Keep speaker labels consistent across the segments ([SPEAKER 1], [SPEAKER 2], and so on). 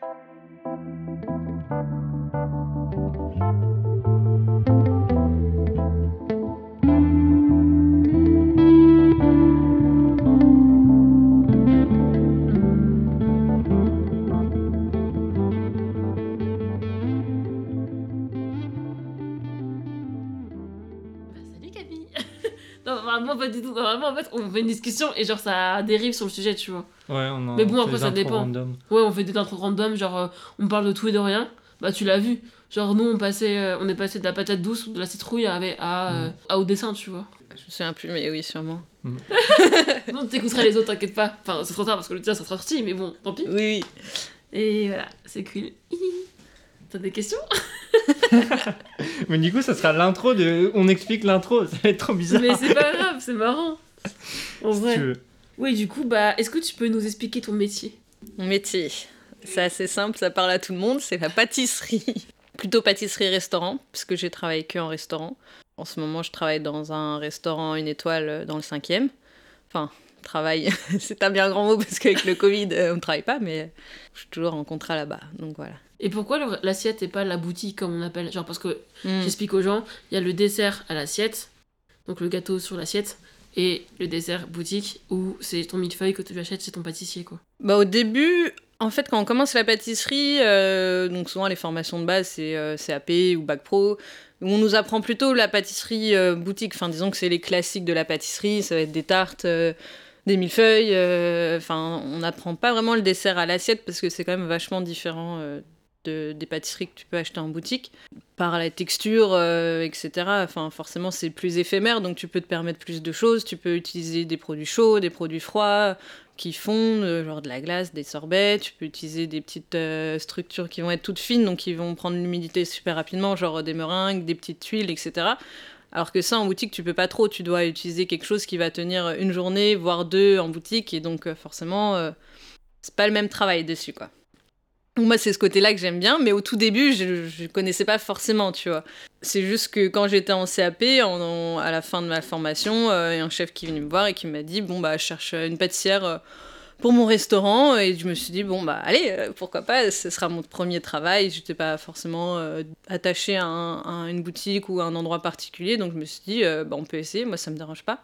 [SPEAKER 1] Bah, on fait une discussion et genre ça dérive sur le sujet, tu vois.
[SPEAKER 2] Ouais, on en
[SPEAKER 1] Mais bon, après, ça dépend.
[SPEAKER 2] random.
[SPEAKER 1] Ouais, on fait des intros random, genre euh, on parle de tout et de rien. Bah, tu l'as vu. Genre, nous, on, passait, euh, on est passé de la patate douce ou de la citrouille à, à, euh, à au dessin, tu vois.
[SPEAKER 3] Je me souviens plus, mais oui, sûrement.
[SPEAKER 1] Non, t'écouteras les autres, t'inquiète pas. Enfin, c'est trop tard parce que le tien, ça sera sorti, mais bon, tant pis.
[SPEAKER 3] Oui, oui.
[SPEAKER 1] Et voilà, c'est cool. T'as des questions?
[SPEAKER 2] Mais du coup, ça sera l'intro de. On explique l'intro, ça va être trop bizarre.
[SPEAKER 1] Mais c'est pas grave, c'est marrant. En
[SPEAKER 2] si
[SPEAKER 1] vrai.
[SPEAKER 2] tu veux.
[SPEAKER 1] Oui, du coup, bah, est-ce que tu peux nous expliquer ton métier?
[SPEAKER 3] Mon métier, c'est assez simple, ça parle à tout le monde, c'est la pâtisserie. Plutôt pâtisserie-restaurant, parce que j'ai travaillé que en restaurant. En ce moment, je travaille dans un restaurant une étoile euh, dans le cinquième. Enfin, travail, c'est un bien grand mot parce qu'avec le Covid, euh, on ne travaille pas, mais je suis toujours en contrat là-bas. Donc voilà.
[SPEAKER 1] Et pourquoi l'assiette et pas la boutique comme on appelle? Genre parce que
[SPEAKER 3] Mm.
[SPEAKER 1] j'explique aux gens, il y a le dessert à l'assiette, donc le gâteau sur l'assiette, et le dessert boutique où c'est ton millefeuille que tu achètes chez ton pâtissier quoi.
[SPEAKER 3] Bah, au début, en fait, quand on commence la pâtisserie, euh, donc souvent les formations de base, c'est euh, CAP ou Bac Pro, où on nous apprend plutôt la pâtisserie euh, boutique. Enfin, disons que c'est les classiques de la pâtisserie, ça va être des tartes, des millefeuilles. Enfin, on n'apprend pas vraiment le dessert à l'assiette parce que c'est quand même vachement différent de, des pâtisseries que tu peux acheter en boutique. Par la texture, euh, etc. Enfin, forcément, c'est plus éphémère, donc tu peux te permettre plus de choses. Tu peux utiliser des produits chauds, des produits froids qui fondent, euh, genre de la glace, des sorbets. Tu peux utiliser des petites euh, structures qui vont être toutes fines, donc qui vont prendre l'humidité super rapidement, genre des meringues, des petites tuiles, etc. Alors que ça, en boutique, tu peux pas trop. Tu dois utiliser quelque chose qui va tenir une journée, voire deux en boutique, et donc forcément, c'est pas le même travail dessus, quoi. Moi, c'est ce côté-là que j'aime bien, mais au tout début, je, je connaissais pas forcément, tu vois. C'est juste que quand j'étais en CAP, en- en- à la fin de ma formation, euh, il y a un chef qui est venu me voir et qui m'a dit Bon, bah, je cherche une pâtissière euh, pour mon restaurant. Et je me suis dit Bon, bah, allez, euh, pourquoi pas, ce sera mon premier travail. J'étais pas forcément euh, attachée à, un- à une boutique ou à un endroit particulier. Donc, je me suis dit euh, bah, On peut essayer, moi, ça me dérange pas.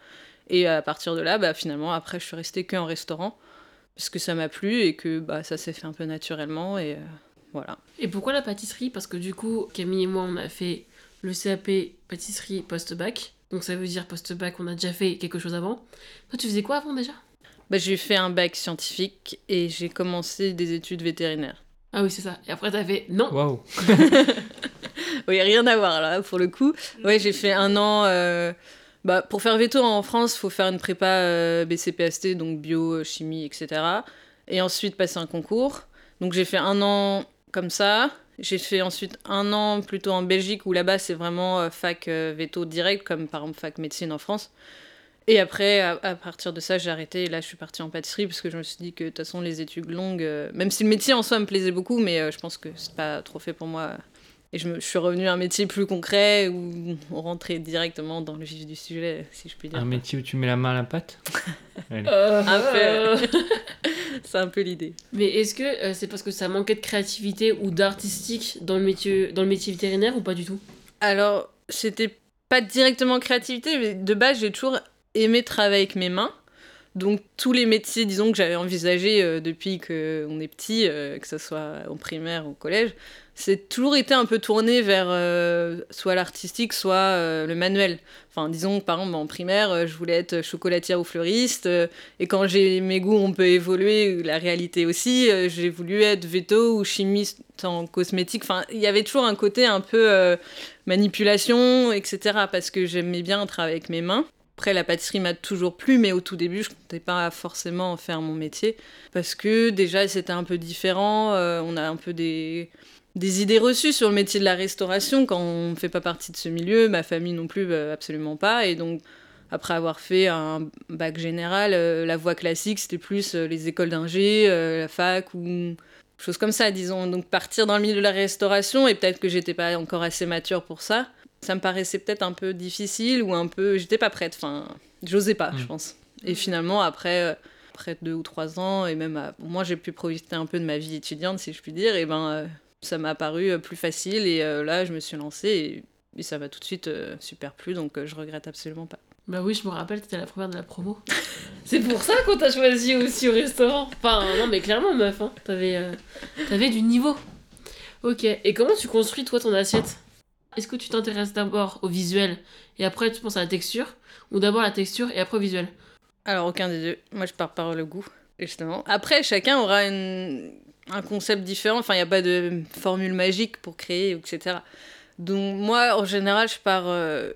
[SPEAKER 3] Et à partir de là, bah, finalement, après, je suis restée que en restaurant parce que ça m'a plu et que bah, ça s'est fait un peu naturellement. Et euh, voilà.
[SPEAKER 1] Et pourquoi la pâtisserie? Parce que du coup, Camille et moi, on a fait le CAP pâtisserie post-bac. Donc ça veut dire post-bac, on a déjà fait quelque chose avant. Toi, tu faisais quoi avant déjà?
[SPEAKER 3] Bah, j'ai fait un bac scientifique et j'ai commencé des études vétérinaires.
[SPEAKER 1] Ah oui, c'est ça. Et après, t'as fait non.
[SPEAKER 2] Waouh.
[SPEAKER 3] Oui, rien à voir là, pour le coup. Ouais, j'ai fait un an. euh, Bah, pour faire veto en France, faut faire une prépa euh, BCPST, donc bio, euh, chimie, etc. Et ensuite passer un concours. Donc j'ai fait un an comme ça. J'ai fait ensuite un an plutôt en Belgique, où là-bas c'est vraiment euh, fac veto direct, comme par exemple fac médecine en France. Et après, à, partir de ça, j'ai arrêté. Et là, je suis partie en pâtisserie parce que je me suis dit que de toute façon, les études longues, même si le métier en soi me plaisait beaucoup, mais je pense que c'est pas trop fait pour moi. Et je, me, je suis revenue à un métier plus concret où on rentrait directement dans le vif du sujet, si je puis dire.
[SPEAKER 2] Un métier où tu mets la main à la pâte.
[SPEAKER 3] Un peu. c'est un peu l'idée.
[SPEAKER 1] Mais est-ce que euh, c'est parce que ça manquait de créativité ou d'artistique dans, le métier- dans le métier vétérinaire ou pas du tout?
[SPEAKER 3] Alors, c'était pas directement créativité, mais de base, j'ai toujours aimé travailler avec mes mains. Donc, tous les métiers, disons, que j'avais envisagés euh, depuis qu'on est petit, euh, que ce soit au primaire ou au collège, c'est toujours été un peu tourné vers euh, soit l'artistique, soit euh, le manuel. Enfin, disons que par exemple, en primaire, euh, je voulais être chocolatière ou fleuriste. et quand j'ai mes goûts ont peu évolué, la réalité aussi, j'ai voulu être veto ou chimiste en cosmétique. Enfin, il y avait toujours un côté un peu manipulation, etc. Parce que j'aimais bien travailler avec mes mains. Après, la pâtisserie m'a toujours plu, mais au tout début, je ne comptais pas forcément en faire mon métier. Parce que déjà, c'était un peu différent. on a un peu des, des idées reçues sur le métier de la restauration quand on ne fait pas partie de ce milieu. Ma famille non plus, bah, absolument pas. Et donc, après avoir fait un bac général, euh, la voie classique, c'était plus euh, les écoles d'ingé, euh, la fac ou choses comme ça, disons. Donc, partir dans le milieu de la restauration, et peut-être que j'étais pas encore assez mature pour ça ça me paraissait peut-être un peu difficile ou un peu. J'étais pas prête, enfin, j'osais pas, je
[SPEAKER 2] Mm.
[SPEAKER 3] pense. Et finalement, après, euh, après deux ou trois ans, et même à- moi j'ai pu profiter un peu de ma vie étudiante, si je puis dire, et ben euh, ça m'a paru euh, plus facile, et euh, là je me suis lancée, et, et ça m'a tout de suite euh, super plu, donc euh, je regrette absolument pas.
[SPEAKER 1] Bah oui, je me rappelle, t'étais la première de la promo. C'est pour ça qu'on t'a choisi aussi au restaurant. Enfin, non, mais clairement, meuf, hein. T'avais, euh, t'avais du niveau. Ok, et comment tu construis, toi, ton assiette? Est-ce que tu t'intéresses d'abord au visuel et après tu penses à la texture? Ou d'abord la texture et après au visuel?
[SPEAKER 3] Alors aucun des deux, moi je pars par le goût, justement. Après, chacun aura une- un concept différent, enfin il n'y a pas de formule magique pour créer, etc. Donc moi, en général, je pars euh,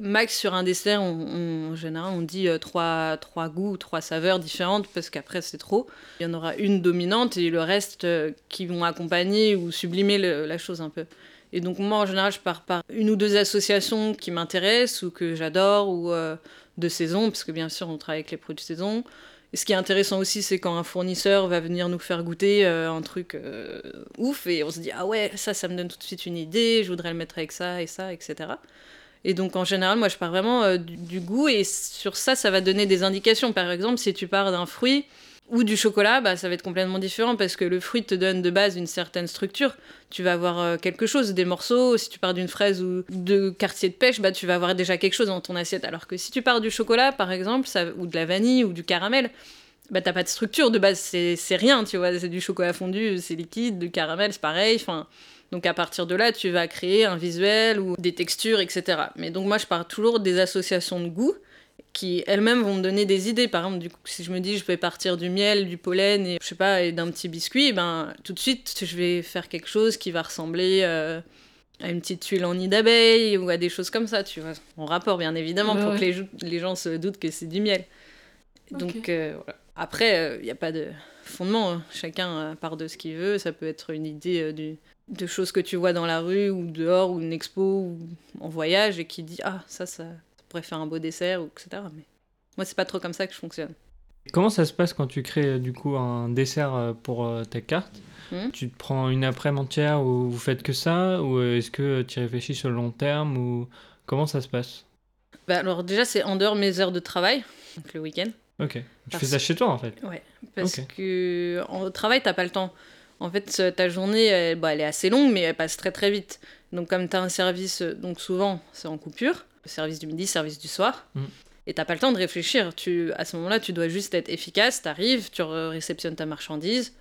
[SPEAKER 3] max sur un dessert, on- en général on dit euh, trois, trois goûts, trois saveurs différentes, parce qu'après c'est trop. Il y en aura une dominante et le reste euh, qui vont accompagner ou sublimer la chose un peu. Et donc moi, en général, je pars par une ou deux associations qui m'intéressent ou que j'adore, ou de saison, parce que bien sûr, on travaille avec les produits de saison. Et ce qui est intéressant aussi, c'est quand un fournisseur va venir nous faire goûter euh, un truc euh, ouf, et on se dit, ah ouais, ça, ça me donne tout de suite une idée, je voudrais le mettre avec ça et ça, etc. Et donc, en général, moi, je pars vraiment euh, du, du goût, et sur ça, ça va donner des indications. Par exemple, si tu pars d'un fruit ou du chocolat, bah, ça va être complètement différent, parce que le fruit te donne de base une certaine structure. Tu vas avoir euh, quelque chose, des morceaux. Si tu pars d'une fraise ou de quartier de pêche, bah, tu vas avoir déjà quelque chose dans ton assiette. Alors que si tu pars du chocolat, par exemple, ou de la vanille ou du caramel, bah, t'as pas de structure de base, c'est rien, tu vois. C'est du chocolat fondu, c'est liquide, du caramel, c'est pareil. Enfin, donc à partir de là, tu vas créer un visuel ou des textures, etc. Mais donc moi, je pars toujours des associations de goût qui elles-mêmes vont me donner des idées. Par exemple, du coup, si je me dis je vais partir du miel, du pollen et je sais pas et d'un petit biscuit, ben tout de suite je vais faire quelque chose qui va ressembler euh, à une petite tuile en nid d'abeille ou à des choses comme ça, tu vois. En rapport bien évidemment
[SPEAKER 1] Ouais,
[SPEAKER 3] pour
[SPEAKER 1] ouais.
[SPEAKER 3] que les, gens se doutent que c'est du miel. Donc euh, voilà. Après, il n'y a pas de fondement. hein. Chacun euh, part de ce qu'il veut. Ça peut être une idée euh, du- de choses que tu vois dans la rue ou dehors ou une expo ou en voyage et qui dit ah ça, ça pourrait faire un beau dessert ou etc. Mais moi c'est pas trop comme ça que je fonctionne.
[SPEAKER 2] Comment ça se passe quand tu crées du coup un dessert euh, pour euh, ta carte?
[SPEAKER 3] Hmm?
[SPEAKER 2] Tu te prends une après-midi entière où vous faites que ça? Ou est-ce que tu réfléchis sur le long terme ou Comment ça se passe?
[SPEAKER 3] Bah, alors déjà c'est en dehors de mes heures de travail, donc le week-end.
[SPEAKER 2] Ok. Tu
[SPEAKER 3] Parce-
[SPEAKER 2] fais ça chez toi en fait?
[SPEAKER 3] Ouais, parce
[SPEAKER 2] Ok.
[SPEAKER 3] que en travail, t'as pas le temps. En fait, ta journée, elle, bah, elle est assez longue, mais elle passe très très vite. Donc, comme t'as un service, euh, donc souvent, c'est en coupure, service du midi, service du soir,
[SPEAKER 2] Mm.
[SPEAKER 3] et t'as pas le temps de réfléchir. Tu, à ce moment-là, tu dois juste être efficace, t'arrives, tu réceptionnes ta marchandise,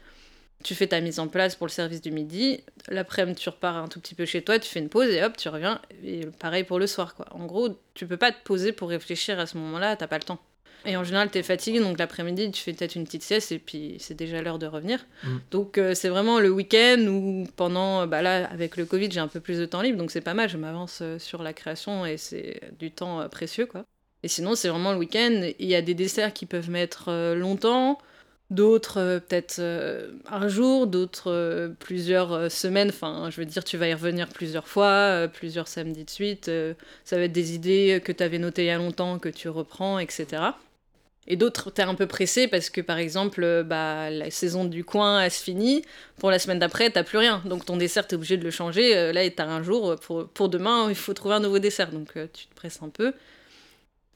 [SPEAKER 3] tu fais ta mise en place pour le service du midi, l'après-midi, tu repars un tout petit peu chez toi, tu fais une pause, et hop, tu reviens, et pareil pour le soir, quoi. En gros, tu peux pas te poser pour réfléchir à ce moment-là, t'as pas le temps. Et en général, t'es fatigué, donc l'après-midi, tu fais peut-être une petite sieste et puis c'est déjà l'heure de revenir.
[SPEAKER 2] Mm.
[SPEAKER 3] Donc euh, c'est vraiment le week-end où pendant, euh, bah là, avec le Covid, j'ai un peu plus de temps libre, donc c'est pas mal, je m'avance euh, sur la création et c'est du temps précieux, quoi. Et sinon, c'est vraiment le week-end. Il y a des desserts qui peuvent mettre longtemps, d'autres peut-être un jour, d'autres plusieurs semaines. Enfin, je veux dire, tu vas y revenir plusieurs fois, plusieurs samedis de suite. ça va être des idées que tu avais notées il y a longtemps, que tu reprends, etc. Et d'autres, t'es un peu pressé parce que, par exemple, euh, bah, la saison du coin, elle se finit. Pour la semaine d'après, t'as plus rien. Donc ton dessert, t'es obligé de le changer. Euh, là, t'as un jour, euh, pour, demain, il faut trouver un nouveau dessert. Donc tu te presses un peu.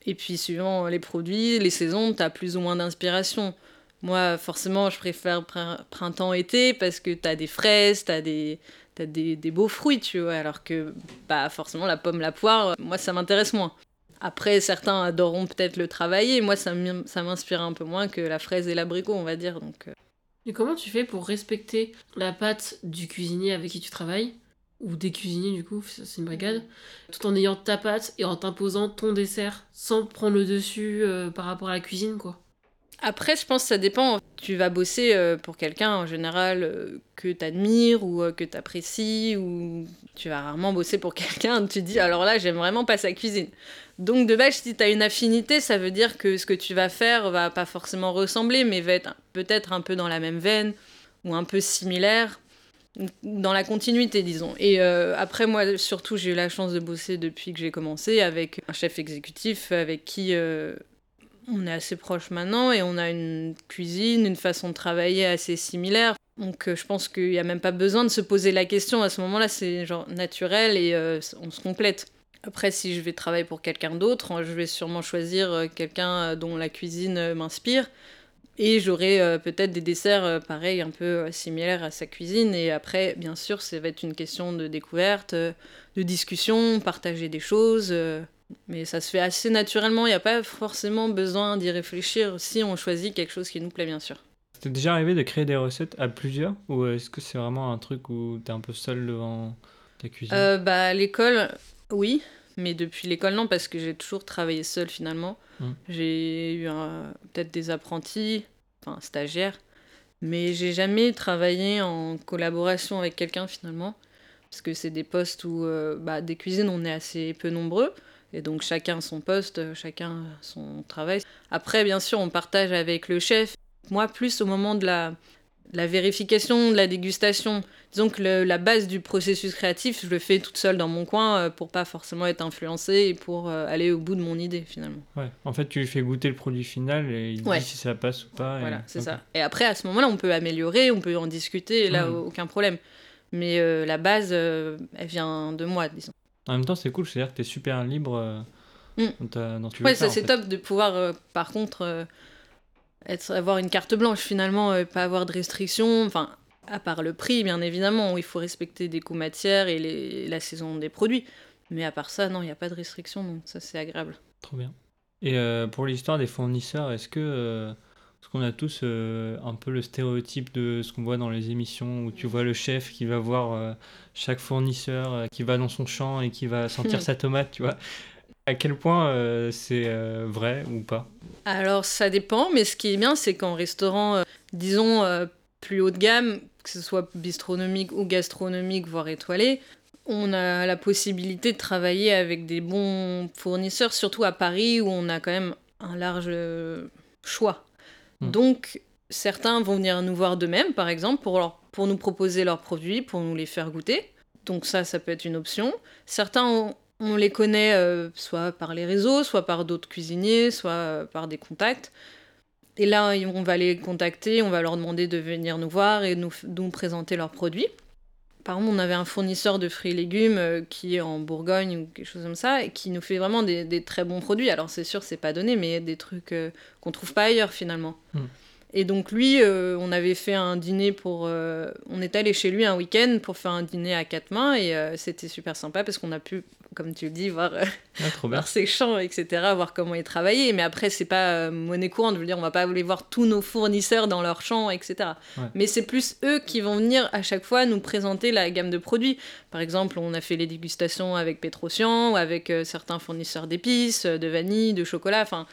[SPEAKER 3] Et puis, suivant les produits, les saisons, t'as plus ou moins d'inspiration. Moi, forcément, je préfère prin- printemps-été parce que t'as des fraises, t'as des, t'as des, des beaux fruits, tu vois. Alors que, bah, forcément, la pomme, la poire, moi, ça m'intéresse moins. Après, certains adoreront peut-être le travailler. Moi, ça m'in- ça m'inspire un peu moins que la fraise et l'abricot, on va dire. Donc, euh,
[SPEAKER 1] Et comment tu fais pour respecter la pâte du cuisinier avec qui tu travailles? Ou des cuisiniers, du coup, c'est une brigade. Tout en ayant ta pâte et en t'imposant ton dessert sans prendre le dessus euh, par rapport à la cuisine, quoi.
[SPEAKER 3] Après, je pense que ça dépend. Tu vas bosser euh, pour quelqu'un en général euh, que tu admires ou euh, que tu apprécies, ou tu vas rarement bosser pour quelqu'un. Tu dis, alors là, j'aime vraiment pas sa cuisine. Donc, de base, si tu as une affinité, ça veut dire que ce que tu vas faire va pas forcément ressembler, mais va être peut-être un peu dans la même veine ou un peu similaire. Dans la continuité, disons. Et après, moi, surtout, j'ai eu la chance de bosser depuis que j'ai commencé avec un chef exécutif avec qui on est assez proche maintenant et on a une cuisine, une façon de travailler assez similaire. Donc euh, je pense qu'il n'y a même pas besoin de se poser la question. À ce moment-là, c'est genre naturel et euh, on se complète. Après, si je vais travailler pour quelqu'un d'autre, je vais sûrement choisir euh, quelqu'un dont la cuisine m'inspire Et j'aurai peut-être des desserts pareils, un peu similaires à sa cuisine. Et après, bien sûr, ça va être une question de découverte, de discussion, partager des choses. Mais ça se fait assez naturellement. Il n'y a pas forcément besoin d'y réfléchir si on choisit quelque chose qui nous plaît, bien sûr.
[SPEAKER 2] C'était déjà arrivé de créer des recettes à plusieurs Ou est-ce que c'est vraiment un truc où t'es un peu seul devant ta cuisine?
[SPEAKER 3] Euh, bah, à l'école, oui. Mais depuis l'école, non, parce que j'ai toujours travaillé seule finalement.
[SPEAKER 2] Mm.
[SPEAKER 3] J'ai eu un- peut-être des apprentis, enfin stagiaires, mais j'ai jamais travaillé en collaboration avec quelqu'un finalement. Parce que c'est des postes où, euh, bah, des cuisines, on est assez peu nombreux. Et donc chacun son poste, euh, chacun son travail. Après, bien sûr, on partage avec le chef. Moi, plus au moment de la, de la vérification, de la dégustation. Disons que le- la base du processus créatif, je le fais toute seule dans mon coin euh, pour pas forcément être influencée et pour euh, aller au bout de mon idée finalement.
[SPEAKER 2] Ouais. En fait, tu lui fais goûter le produit final et il
[SPEAKER 3] Ouais.
[SPEAKER 2] dit si ça passe ou pas. et-
[SPEAKER 3] Voilà, c'est ça. Et après, à ce moment-là, on peut améliorer, on peut en discuter, et là, aucun problème. Mais euh, la base, euh, elle vient de moi, disons.
[SPEAKER 2] En même temps, c'est cool, c'est-à-dire que t'es super libre euh,
[SPEAKER 3] Mm.
[SPEAKER 2] dans, dans tu
[SPEAKER 3] Ouais, ça c'est top de pouvoir, euh, par contre, euh, être, avoir une carte blanche finalement, euh, pas avoir de restrictions. Enfin, à part le prix, bien évidemment, où il faut respecter des coûts matières et les- la saison des produits. Mais à part ça, non, il n'y a pas de restrictions, donc ça c'est agréable.
[SPEAKER 2] Trop bien. Et pour l'histoire des fournisseurs, est-ce que. Parce qu'on a tous euh, un peu le stéréotype de ce qu'on voit dans les émissions où tu vois le chef qui va voir euh, chaque fournisseur, euh, qui va dans son champ et qui va sentir sa tomate, tu vois. À quel point c'est vrai ou pas?
[SPEAKER 3] Alors ça dépend, mais ce qui est bien, c'est qu'en restaurant, disons, plus haut de gamme, que ce soit bistronomique ou gastronomique, voire étoilé, on a la possibilité de travailler avec des bons fournisseurs, surtout à Paris où on a quand même un large choix.
[SPEAKER 2] Mm.
[SPEAKER 3] Donc certains vont venir nous voir d'eux-mêmes, par exemple, pour, pour nous proposer leurs produits, pour nous les faire goûter. Donc ça, ça peut être une option. Certains, on, les connaît euh, soit par les réseaux, soit par d'autres cuisiniers, soit euh, par des contacts. Et là, on va les contacter, on va leur demander de venir nous voir et nous présenter leurs produits. Par exemple, on avait un fournisseur de fruits et légumes euh, qui est en Bourgogne ou quelque chose comme ça, et qui nous fait vraiment des, très bons produits. Alors c'est sûr, c'est pas donné, mais des trucs euh, qu'on trouve pas ailleurs finalement.
[SPEAKER 2] Mm.
[SPEAKER 3] Et donc lui, euh, on avait fait un dîner pour... euh, on est allé chez lui un week-end pour faire un dîner à quatre mains, et euh, c'était super sympa parce qu'on a pu, comme tu le dis, voir
[SPEAKER 2] Ah, Trop
[SPEAKER 3] voir ses champs, etc., voir comment ils travaillaient. Mais après, c'est pas monnaie courante. Je veux dire, on va pas aller voir tous nos fournisseurs dans leurs champs, etc.
[SPEAKER 2] Ouais.
[SPEAKER 3] Mais c'est plus eux qui vont venir à chaque fois nous présenter la gamme de produits. Par exemple, on a fait les dégustations avec Petrosian ou avec certains fournisseurs d'épices, de vanille, de chocolat. Enfin,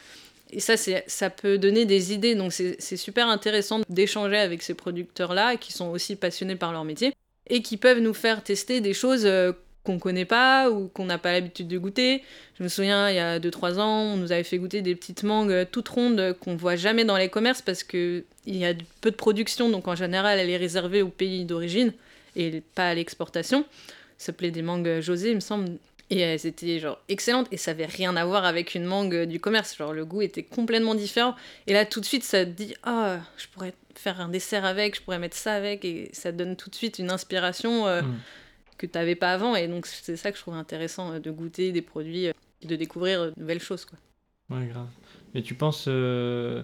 [SPEAKER 3] et ça, ça peut donner des idées. Donc, c'est, super intéressant d'échanger avec ces producteurs-là qui sont aussi passionnés par leur métier et qui peuvent nous faire tester des choses euh, qu'on connaît pas ou qu'on n'a pas l'habitude de goûter. Je me souviens, il y a 2-3 ans, on nous avait fait goûter des petites mangues euh, toutes rondes euh, qu'on voit jamais dans les commerces parce qu'il y a peu de production, donc en général, elle est réservée au pays d'origine et pas à l'exportation. Ça s'appelait des mangues José, il me semble. Et elles étaient genre excellentes et ça avait rien à voir avec une mangue euh, du commerce. Genre le goût était complètement différent. Et là tout de suite ça te dit ah je pourrais faire un dessert avec, je pourrais mettre ça avec et ça te donne tout de suite une inspiration euh,
[SPEAKER 2] Mm.
[SPEAKER 3] que tu n'avais pas avant. Et donc c'est ça que je trouve intéressant euh, de goûter des produits, euh, de découvrir euh, de nouvelles choses quoi.
[SPEAKER 2] Ouais, grave. Mais tu penses. euh,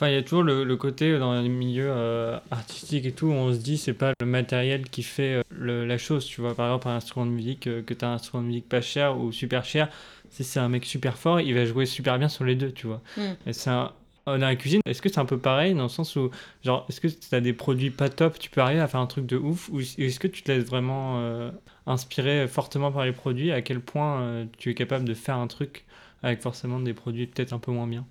[SPEAKER 2] Enfin, il y a toujours le, le côté dans les milieux euh, artistiques et tout, où on se dit c'est pas le matériel qui fait euh, le- la chose. Tu vois, par exemple, un instrument de musique, euh, que tu as un instrument de musique pas cher ou super cher, si c'est un mec super fort, il va jouer super bien sur les deux, tu vois.
[SPEAKER 3] Mm.
[SPEAKER 2] Et c'est un. Dans la cuisine, est-ce que c'est un peu pareil dans le sens où, genre, est-ce que tu as des produits pas top, tu peux arriver à faire un truc de ouf, ou est-ce que tu te laisses vraiment euh, inspirer fortement par les produits À quel point euh, tu es capable de faire un truc avec forcément des produits peut-être un peu moins bien?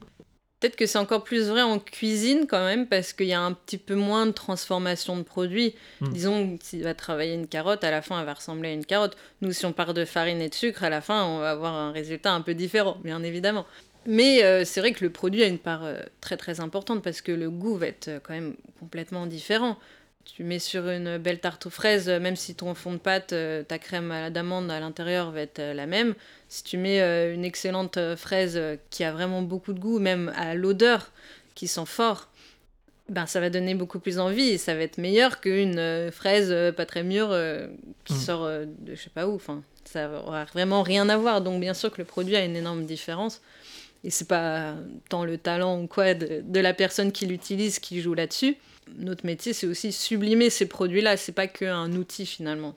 [SPEAKER 3] Peut-être que c'est encore plus vrai en cuisine quand même, parce qu'il y a un petit peu moins de transformation de produits.
[SPEAKER 2] Mm.
[SPEAKER 3] Disons s'il va travailler une carotte, à la fin, elle va ressembler à une carotte. Nous, si on part de farine et de sucre, à la fin, on va avoir un résultat un peu différent, bien évidemment. Mais euh, c'est vrai que le produit a une part euh, très très importante, parce que le goût va être euh, quand même complètement différent. Tu mets sur une belle tarte aux fraises, euh, même si ton fond de pâte, euh, ta crème à la d'amande à l'intérieur va être euh, la même, si tu mets une excellente fraise qui a vraiment beaucoup de goût, même à l'odeur, qui sent fort, ben ça va donner beaucoup plus envie et ça va être meilleur qu'une fraise pas très mûre qui
[SPEAKER 2] Mm.
[SPEAKER 3] sort de je sais pas où. Enfin, ça aura vraiment rien à voir. Donc bien sûr que le produit a une énorme différence. et c'est pas tant le talent ou quoi de, de la personne qui l'utilise qui joue là-dessus. Notre métier, c'est aussi sublimer ces produits-là, c'est pas qu'un outil finalement.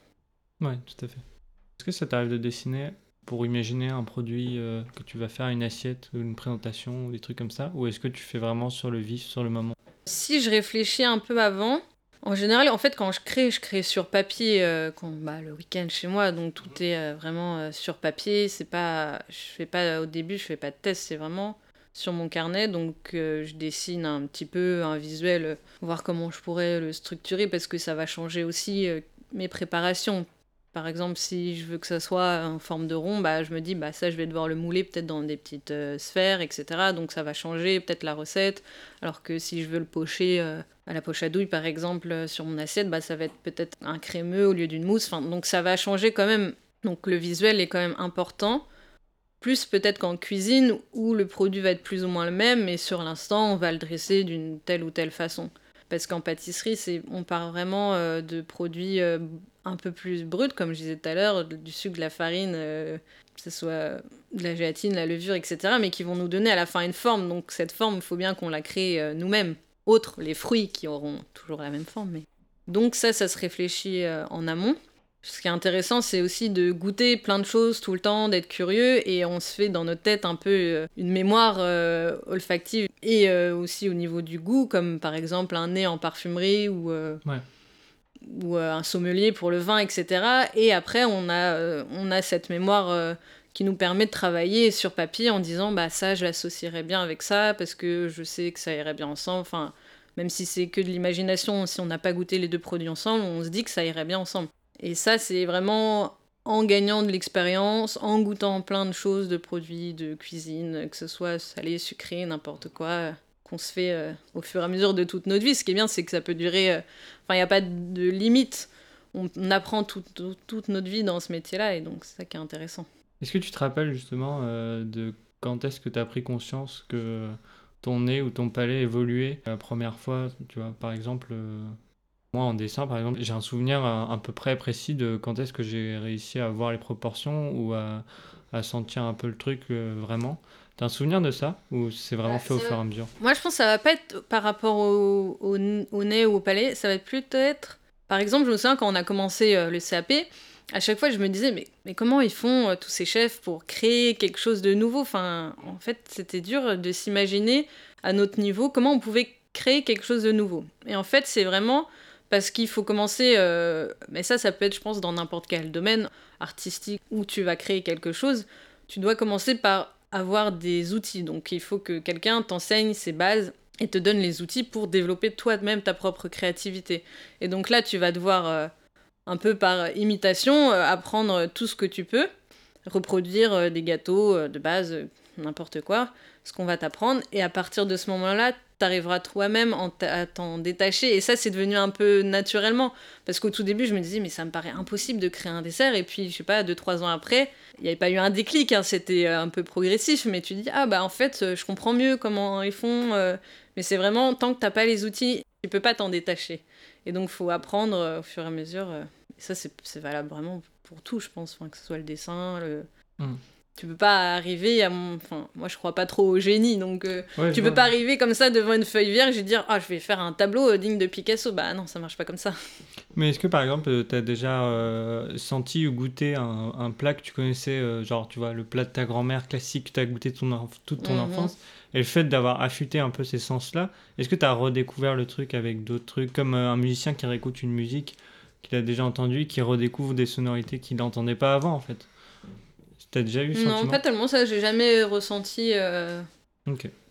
[SPEAKER 2] Ouais, tout à fait. Est-ce que ça t'arrive de dessiner pour imaginer un produit euh, que tu vas faire, une assiette ou une présentation ou des trucs comme ça? Ou est-ce que tu fais vraiment sur le vif, sur le moment?
[SPEAKER 3] Si je réfléchis un peu avant, en général, en fait, quand je crée, je crée sur papier euh, quand, bah, le week-end chez moi, donc tout est euh, vraiment sur papier. C'est pas, je fais pas au début, je fais pas de test, c'est vraiment sur mon carnet. Donc je dessine un petit peu un visuel, voir comment je pourrais le structurer parce que ça va changer aussi mes préparations. Par exemple, si je veux que ça soit en forme de rond, bah, je me dis, bah, ça, je vais devoir le mouler peut-être dans des petites euh, sphères, etc. Donc ça va changer peut-être la recette. Alors que si je veux le pocher euh, à la poche à douille, par exemple, euh, sur mon assiette, bah, ça va être peut-être un crémeux au lieu d'une mousse. Donc ça va changer quand même. Donc le visuel est quand même important. Plus peut-être qu'en cuisine, où le produit va être plus ou moins le même, mais sur l'instant, on va le dresser d'une telle ou telle façon. Parce qu'en pâtisserie, c'est, on part vraiment de produits un peu plus brutes, comme je disais tout à l'heure, du sucre, de la farine, euh, que ce soit de la gélatine, la levure, etc., mais qui vont nous donner à la fin une forme. Donc cette forme, il faut bien qu'on la crée euh, nous-mêmes. Autre, les fruits qui auront toujours la même forme. Donc ça, ça se réfléchit euh, en amont. Ce qui est intéressant, c'est aussi de goûter plein de choses tout le temps, d'être curieux, et on se fait dans notre tête un peu une mémoire olfactive, et aussi au niveau du goût, comme par exemple un nez en parfumerie ou... Ouais ou euh, un sommelier pour le vin, etc. Et après, on a, euh, on a cette mémoire euh, qui nous permet de travailler sur papier en disant bah ça, je l'associerais bien avec ça parce que je sais que ça irait bien ensemble. Enfin, même si c'est que de l'imagination, si on n'a pas goûté les deux produits ensemble, on se dit que ça irait bien ensemble. Et ça, c'est vraiment en gagnant de l'expérience, en goûtant plein de choses, de produits, de cuisine, que ce soit salé, sucré, n'importe quoi qu'on se fait euh, au fur et à mesure de toute notre vie. Ce qui est bien, c'est que ça peut durer. Euh, enfin, il n'y a pas de limite. On, apprend toute notre vie dans ce métier-là, et donc c'est ça qui est intéressant.
[SPEAKER 2] Est-ce que tu te rappelles justement euh, de quand est-ce que tu as pris conscience que ton nez ou ton palais évoluait la première fois Tu vois, par exemple, moi en dessin, par exemple, j'ai un souvenir à, peu près précis de quand est-ce que j'ai réussi à voir les proportions ou à, à sentir un peu le truc vraiment. T'as un souvenir de ça Ou c'est vraiment bah, fait au fur et à mesure?
[SPEAKER 3] Moi, je pense que ça va pas être par rapport au, au, nez ou au palais. Ça va être plutôt être. Par exemple, je me souviens quand on a commencé euh, le CAP, à chaque fois, je me disais, mais, mais comment ils font euh, tous ces chefs pour créer quelque chose de nouveau? Enfin, en fait, c'était dur de s'imaginer à notre niveau comment on pouvait créer quelque chose de nouveau. Et en fait, c'est vraiment parce qu'il faut commencer, euh, mais ça, ça peut être, je pense, dans n'importe quel domaine artistique où tu vas créer quelque chose, tu dois commencer par avoir des outils. Donc il faut que quelqu'un t'enseigne ses bases et te donne les outils pour développer toi-même ta propre créativité. Et donc là, tu vas devoir, euh, un peu par imitation, euh, apprendre tout ce que tu peux, reproduire des gâteaux de base, n'importe quoi, ce qu'on va t'apprendre. Et à partir de ce moment-là, t'arriveras toi-même à t'en détacher. Et ça, c'est devenu un peu naturellement. Parce qu'au tout début, je me disais, mais ça me paraît impossible de créer un dessert. Et puis, je sais pas, deux, trois ans après, il n'y avait pas eu un déclic, hein, c'était euh, un peu progressif. Mais tu dis, ah bah en fait, euh, je comprends mieux comment ils font. Euh. mais c'est vraiment, tant que t'as pas les outils, tu peux pas t'en détacher. Et donc, faut apprendre au fur et à mesure. et ça, c'est valable vraiment pour tout, je pense. Que ce soit le dessin, le. Mmh tu peux pas arriver à mon enfin moi je crois pas trop au génie donc euh, tu peux pas arriver comme ça devant une feuille vierge et dire ah je vais faire un tableau euh, digne de Picasso. Bah non ça marche pas comme ça.
[SPEAKER 2] Mais est-ce que par exemple euh, tu as déjà senti ou goûté un, un, plat que tu connaissais genre tu vois le plat de ta grand-mère classique que tu as goûté ton, toute ton mhm. enfance et le fait d'avoir affûté un peu ces sens là est-ce que tu as redécouvert le truc avec d'autres trucs comme un musicien qui réécoute une musique qu'il a déjà entendue qui redécouvre des sonorités qu'il n'entendait pas avant en fait? T'as déjà eu
[SPEAKER 3] Non, pas tellement ça, j'ai jamais ressenti euh,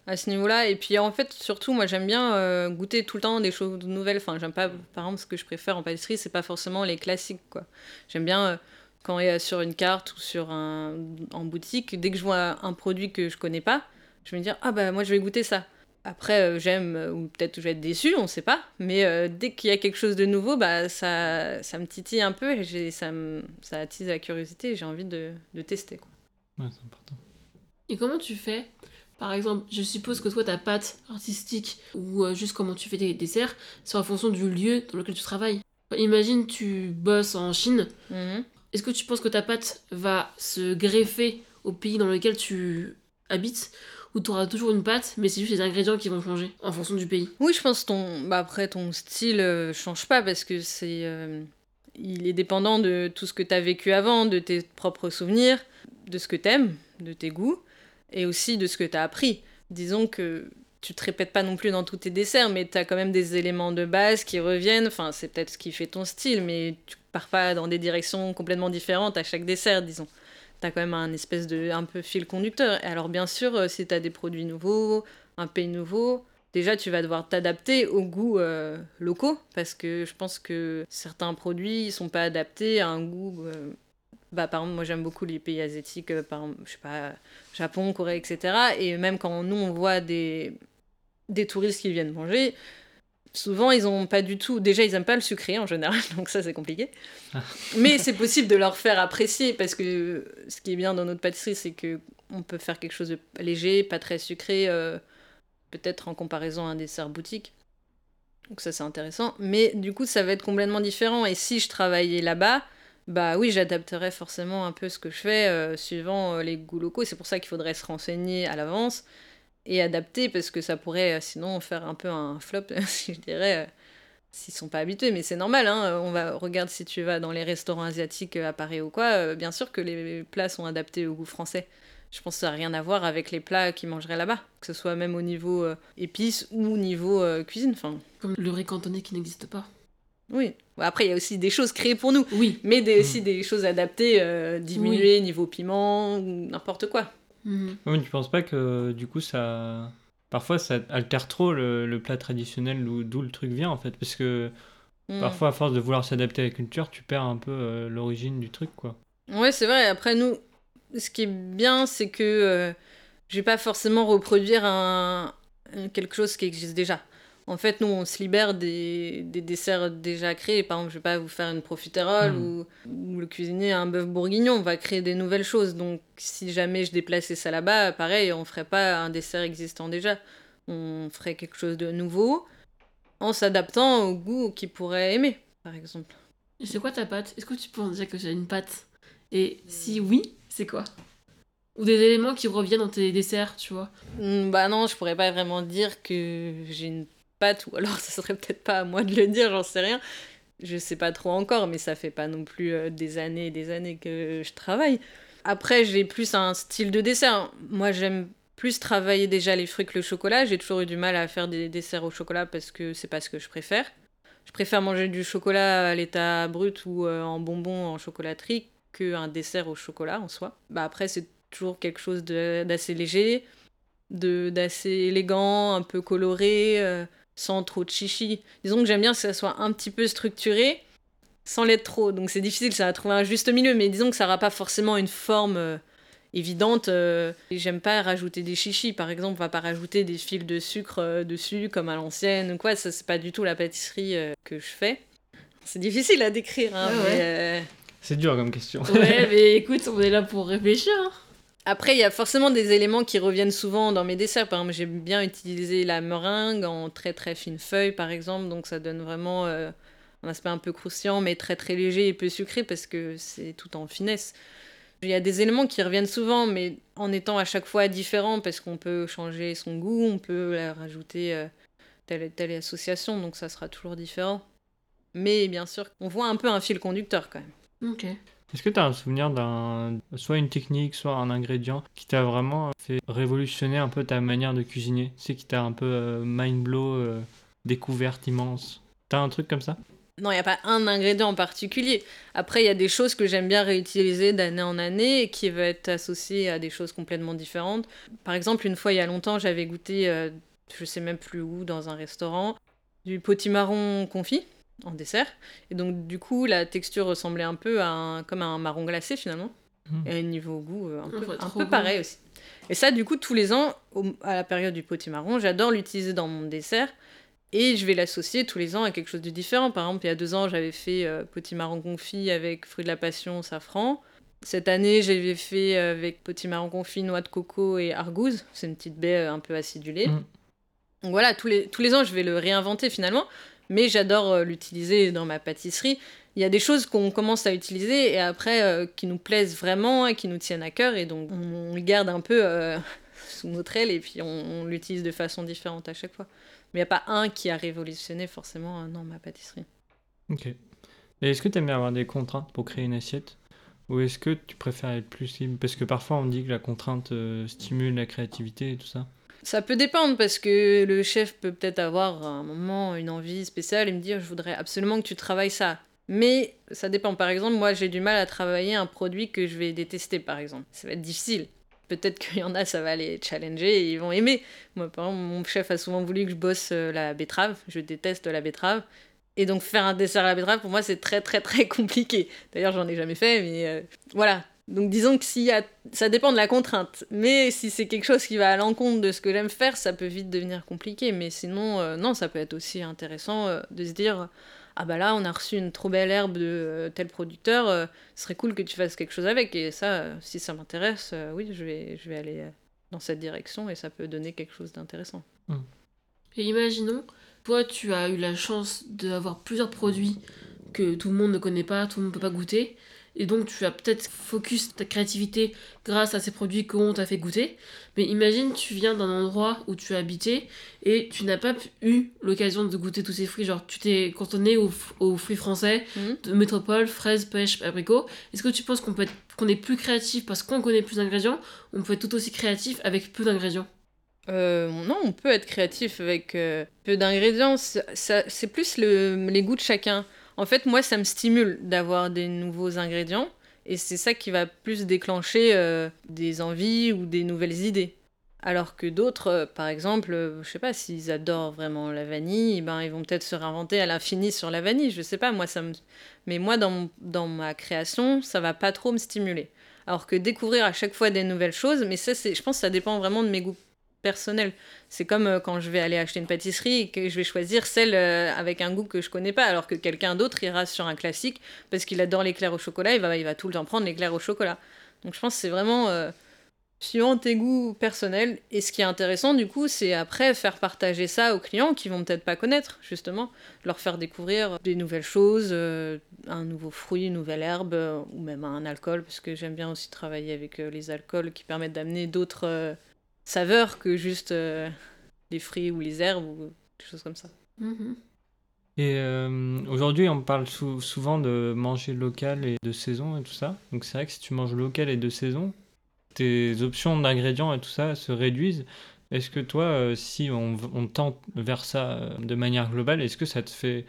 [SPEAKER 3] à ce niveau-là. Et puis en fait, surtout, moi j'aime bien euh, goûter tout le temps des choses nouvelles. Enfin, j'aime pas, par exemple, ce que je préfère en pâtisserie, c'est pas forcément les classiques, quoi. J'aime bien euh, quand il est sur une carte ou sur un, en boutique, dès que je vois un produit que je connais pas, je me dis, ah bah moi je vais goûter ça. Après, euh, j'aime, euh, ou peut-être je vais être déçue, on ne sait pas. Mais euh, dès qu'il y a quelque chose de nouveau, bah, ça, ça me titille un peu et ça, me, ça attise la curiosité et j'ai envie de, de tester. Quoi.
[SPEAKER 2] Ouais, c'est important.
[SPEAKER 1] Et comment tu fais? Par exemple, je suppose que toi, ta pâte artistique ou juste comment tu fais tes desserts, c'est en fonction du lieu dans lequel tu travailles. Imagine, tu bosses en Chine. Mhm. Est-ce que tu penses que ta pâte va se greffer au pays dans lequel tu habites? Où tu auras toujours une pâte, mais c'est juste les ingrédients qui vont changer en fonction du pays
[SPEAKER 3] Oui, je pense ton... bah après, ton style euh, change pas parce que c'est. euh, il est dépendant de tout ce que tu as vécu avant, de tes propres souvenirs, de ce que t'aimes, de tes goûts, et aussi de ce que tu as appris. Disons que tu te répètes pas non plus dans tous tes desserts, mais tu as quand même des éléments de base qui reviennent. Enfin, c'est peut-être ce qui fait ton style, mais tu pars pas dans des directions complètement différentes à chaque dessert, disons. Tu as quand même un espèce de un peu fil conducteur. Alors, bien sûr, euh, si tu as des produits nouveaux, un pays nouveau, déjà tu vas devoir t'adapter aux goûts euh, locaux, parce que je pense que certains produits ils sont pas adaptés à un goût. euh, bah, par exemple, moi j'aime beaucoup les pays asiatiques, euh, par exemple, je sais pas, Japon, Corée, etc. Et même quand nous on voit des, des touristes qui viennent manger, souvent ils ont pas du tout. Déjà, ils aiment pas le sucré en général, donc ça c'est compliqué.
[SPEAKER 2] Ah.
[SPEAKER 3] Mais c'est possible de leur faire apprécier parce que ce qui est bien dans notre pâtisserie, c'est que on peut faire quelque chose de léger, pas très sucré, euh, peut-être en comparaison à un dessert boutique. Donc ça c'est intéressant. Mais du coup, ça va être complètement différent. Et si je travaillais là-bas, bah oui, j'adapterais forcément un peu ce que je fais euh, suivant euh, les goûts locaux. C'est pour ça qu'il faudrait se renseigner à l'avance et adapter parce que ça pourrait euh, sinon faire un peu un flop, si je dirais, euh, s'ils sont pas habitués. Mais c'est normal, hein. euh, On va regarde si tu vas dans les restaurants asiatiques à Paris ou quoi. bien sûr que les plats sont adaptés au goût français. Je pense que ça n'a rien à voir avec les plats qu'ils mangeraient là-bas, que ce soit même au niveau euh, épices ou au niveau euh, cuisine. Enfin,
[SPEAKER 1] Comme le riz cantonais qui n'existe pas.
[SPEAKER 3] oui. Après, il y a aussi des choses créées pour nous,
[SPEAKER 1] Oui.
[SPEAKER 3] mais des,
[SPEAKER 2] Mm.
[SPEAKER 3] aussi des choses adaptées, euh, diminuées niveau piment ou n'importe quoi.
[SPEAKER 1] Mhm.
[SPEAKER 2] Ouais, mais tu penses pas que du coup ça. Parfois ça altère trop le, le plat traditionnel d'où le truc vient en fait. Parce que
[SPEAKER 3] Mm.
[SPEAKER 2] parfois à force de vouloir s'adapter à la culture, tu perds un peu euh, l'origine du truc quoi.
[SPEAKER 3] Ouais, c'est vrai. Après, nous, ce qui est bien, c'est que euh, je vais pas forcément reproduire un- quelque chose qui existe déjà. En fait, nous, on se libère des, des desserts déjà créés. Par exemple, je vais pas vous faire une profiterole
[SPEAKER 2] Mm.
[SPEAKER 3] ou, ou le cuisinier un bœuf bourguignon. On va créer des nouvelles choses. Donc, si jamais je déplaçais ça là-bas, pareil, on ferait pas un dessert existant déjà. On ferait quelque chose de nouveau en s'adaptant au goût qu'ils pourraient aimer, par exemple.
[SPEAKER 1] C'est quoi ta pâte? Est-ce que tu peux en dire que c'est une pâte? Et si oui, c'est quoi? Ou des éléments qui reviennent dans tes desserts, tu vois?
[SPEAKER 3] Hmm, Bah non, je pourrais pas vraiment dire que j'ai une ou alors ça serait peut-être pas à moi de le dire, j'en sais rien. Je sais pas trop encore, mais ça fait pas non plus euh, des années et des années que je travaille. Après, j'ai plus un style de dessert. Moi, j'aime plus travailler déjà les fruits que le chocolat. J'ai toujours eu du mal à faire des desserts au chocolat parce que c'est pas ce que je préfère. Je préfère manger du chocolat à l'état brut ou euh, en bonbon en chocolaterie qu'un dessert au chocolat en soi. Bah après, c'est toujours quelque chose d'assez léger d'assez élégant, un peu coloré, euh, sans trop de chichi. Disons que j'aime bien que ça soit un petit peu structuré, sans l'être trop. Donc c'est difficile, ça va trouver un juste milieu, mais disons que ça n'aura pas forcément une forme euh, évidente. euh, et j'aime pas rajouter des chichis, par exemple, on va pas rajouter des fils de sucre euh, dessus, comme à l'ancienne ou quoi. Ça, c'est pas du tout la pâtisserie euh, que je fais. C'est difficile à décrire, hein,
[SPEAKER 1] Ouais,
[SPEAKER 3] mais,
[SPEAKER 1] ouais.
[SPEAKER 2] C'est dur comme question.
[SPEAKER 1] Ouais, mais écoute, on est là pour réfléchir.
[SPEAKER 3] Après, il y a forcément des éléments qui reviennent souvent dans mes desserts. Par exemple, j'aime bien utiliser la meringue en très très fine feuille, par exemple. Donc ça donne vraiment euh, un aspect un peu croustillant, mais très très léger et peu sucré parce que c'est tout en finesse. Il y a des éléments qui reviennent souvent, mais en étant à chaque fois différents parce qu'on peut changer son goût, on peut rajouter euh, telle et telle association, donc ça sera toujours différent. Mais bien sûr, on voit un peu un fil conducteur quand même.
[SPEAKER 1] Ok.
[SPEAKER 2] Est-ce que tu as un souvenir d'un soit une technique, soit un ingrédient qui t'a vraiment fait révolutionner un peu ta manière de cuisiner? C'est qui t'a un peu euh, mind blow, euh, découverte immense. T'as un truc comme ça?
[SPEAKER 3] Non, il n'y a pas un ingrédient en particulier. Après, il y a des choses que j'aime bien réutiliser d'année en année et qui vont être associées à des choses complètement différentes. Par exemple, une fois, il y a longtemps, j'avais goûté, euh, je sais même plus où, dans un restaurant, du potimarron confit en dessert. Et donc, du coup, la texture ressemblait un peu à un, comme à un marron glacé finalement.
[SPEAKER 2] Mhm.
[SPEAKER 3] Et niveau goût, euh, un peu, un peu
[SPEAKER 1] bon.
[SPEAKER 3] pareil aussi. Et ça, du coup, tous les ans, au- à la période du potimarron, j'adore l'utiliser dans mon dessert. Et je vais l'associer tous les ans à quelque chose de différent. Par exemple, il y a deux ans, j'avais fait euh, potimarron confit avec fruits de la passion, safran. Cette année, j'avais fait euh, avec potimarron confit, noix de coco et argouze. C'est une petite baie euh, un peu acidulée.
[SPEAKER 2] Mm.
[SPEAKER 3] Donc voilà, tous les, tous les ans, je vais le réinventer finalement. Mais j'adore euh, l'utiliser dans ma pâtisserie. Il y a des choses qu'on commence à utiliser et après euh, qui nous plaisent vraiment et qui nous tiennent à cœur. Et donc, on, le garde un peu euh, sous notre aile et puis on, l'utilise de façon différente à chaque fois. Mais il n'y a pas un qui a révolutionné forcément, non, ma pâtisserie.
[SPEAKER 2] Ok. Et est-ce que tu aimes bien avoir des contraintes pour créer une assiette? Ou est-ce que tu préfères être plus libre? Parce que parfois on dit que la contrainte stimule la créativité et tout ça.
[SPEAKER 3] Ça peut dépendre parce que le chef peut peut-être avoir un moment une envie spéciale et me dire je voudrais absolument que tu travailles ça. Mais ça dépend. Par exemple, moi j'ai du mal à travailler un produit que je vais détester par exemple. Ça va être difficile. Peut-être qu'il y en a, ça va les challenger et ils vont aimer. Moi, par exemple, mon chef a souvent voulu que je bosse euh, la betterave. Je déteste la betterave. Et donc faire un dessert à la betterave, pour moi, c'est très très très compliqué. D'ailleurs, j'en ai jamais fait, mais euh, voilà. Donc disons que si ça dépend de la contrainte. Mais si c'est quelque chose qui va à l'encontre de ce que j'aime faire, ça peut vite devenir compliqué. Mais sinon, euh, non, ça peut être aussi intéressant euh, de se dire ah bah là, on a reçu une trop belle herbe de euh, tel producteur, ce serait cool que tu fasses quelque chose avec. Et ça, si ça m'intéresse, oui, je vais, je vais aller dans cette direction et ça peut donner quelque chose d'intéressant.
[SPEAKER 1] Mmh. Et imaginons, toi, tu as eu la chance d'avoir plusieurs produits que tout le monde ne connaît pas, tout le monde ne peut pas goûter. Et donc, tu as peut-être focus ta créativité grâce à ces produits qu'on t'a fait goûter. Mais imagine, tu viens d'un endroit où tu as habité et tu n'as pas eu l'occasion de goûter tous ces fruits. Genre, tu t'es cantonné aux, fruits français, mhm. de métropole, fraises, pêche, abricot. Est-ce que tu penses qu'on peut être, qu'on est plus créatif parce qu'on connaît plus d'ingrédients? On peut être tout aussi créatif avec peu d'ingrédients?
[SPEAKER 3] Euh, non, on peut être créatif avec euh, peu d'ingrédients. C'est plus le, les goûts de chacun. En fait, moi, ça me stimule d'avoir des nouveaux ingrédients. Et c'est ça qui va plus déclencher euh, des envies ou des nouvelles idées. Alors que d'autres, euh, par exemple, euh, je sais pas, s'ils adorent vraiment la vanille, eh ben, ils vont peut-être se réinventer à l'infini sur la vanille, je sais pas, moi ça me... Mais moi, dans, dans ma création, ça va pas trop me stimuler. Alors que découvrir à chaque fois des nouvelles choses, mais ça, je pense que ça dépend vraiment de mes goûts personnel. C'est comme euh, quand je vais aller acheter une pâtisserie et que je vais choisir celle euh, avec un goût que je connais pas, alors que quelqu'un d'autre ira sur un classique parce qu'il adore l'éclair au chocolat, il va, il va tout le temps prendre l'éclair au chocolat. Donc je pense que c'est vraiment euh, suivant tes goûts personnels. Et ce qui est intéressant du coup, c'est après faire partager ça aux clients qui vont peut-être pas connaître, justement, leur faire découvrir des nouvelles choses, un nouveau fruit, une nouvelle herbe, ou même un alcool, parce que j'aime bien aussi travailler avec les alcools qui permettent d'amener d'autres saveur que juste euh, les fruits ou les herbes ou des choses comme ça.
[SPEAKER 2] Mhm. Et euh, aujourd'hui, on parle souvent de manger local et de saison et tout ça. Donc c'est vrai que si tu manges local et de saison, tes options d'ingrédients et tout ça se réduisent. Est-ce que toi, euh, si on, on, tente vers ça de manière globale, est-ce que ça te fait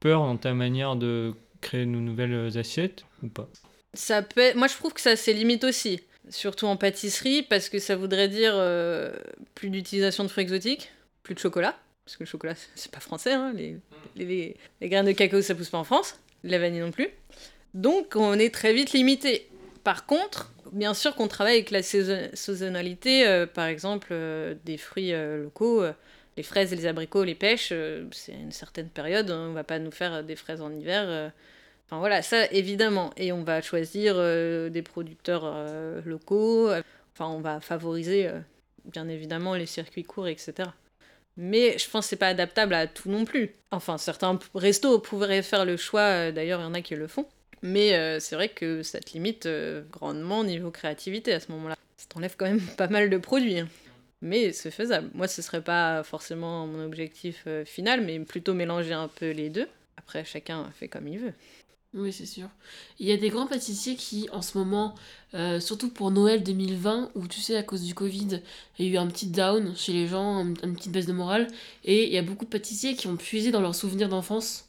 [SPEAKER 2] peur dans ta manière de créer de nouvelles assiettes ou pas?
[SPEAKER 3] Ça peut Moi, je trouve que ça, c'est limite aussi surtout en pâtisserie, parce que ça voudrait dire euh, plus d'utilisation de fruits exotiques, plus de chocolat, parce que le chocolat, c'est pas français, hein, les, les, les, graines de cacao, ça pousse pas en France, la vanille non plus. Donc, on est très vite limité. Par contre, bien sûr qu'on travaille avec la saisonnalité, euh, par exemple, euh, des fruits locaux, les fraises les abricots, les pêches, c'est une certaine période, on va pas nous faire des fraises en hiver Enfin voilà, ça évidemment. Et on va choisir euh, des producteurs euh, locaux. Enfin, on va favoriser euh, bien évidemment les circuits courts, etc. Mais je pense que c'est pas adaptable à tout non plus. Enfin, certains restos pourraient faire le choix, d'ailleurs, il y en a qui le font. Mais c'est vrai que ça te limite grandement niveau créativité à ce moment-là. Ça t'enlève quand même pas mal de produits. Hein. Mais c'est faisable. Moi, ce serait pas forcément mon objectif final, mais plutôt mélanger un peu les deux. Après, chacun fait comme il veut.
[SPEAKER 1] Oui, c'est sûr. Il y a des grands pâtissiers qui, en ce moment, euh, surtout pour Noël 2020, où tu sais, à cause du Covid, il y a eu un petit down chez les gens, une petite baisse de morale, et il y a beaucoup de pâtissiers qui ont puisé dans leurs souvenirs d'enfance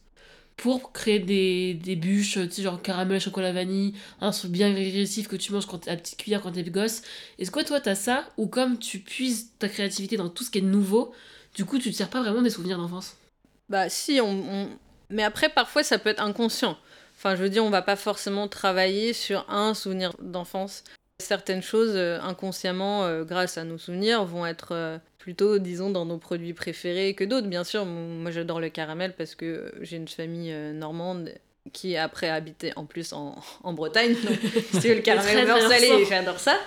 [SPEAKER 1] pour créer des, des bûches, tu sais, genre caramel, chocolat, vanille, un truc bien régressif que tu manges quand à petite cuillère quand t'es gosse. Est-ce que toi, t'as ça, ou comme tu puises ta créativité dans tout ce qui est nouveau, du coup, tu te sers pas vraiment des souvenirs d'enfance?
[SPEAKER 3] Bah si, on... mais après, parfois, ça peut être inconscient. Enfin, je veux dire, on va pas forcément travailler sur un souvenir d'enfance. Certaines choses, euh, inconsciemment, euh, grâce à nos souvenirs, vont être euh, plutôt, disons, dans nos produits préférés que d'autres. Bien sûr, moi j'adore le caramel parce que j'ai une famille normande qui après habité en plus en, en Bretagne. Donc, si le caramel beurre salé, j'adore ça.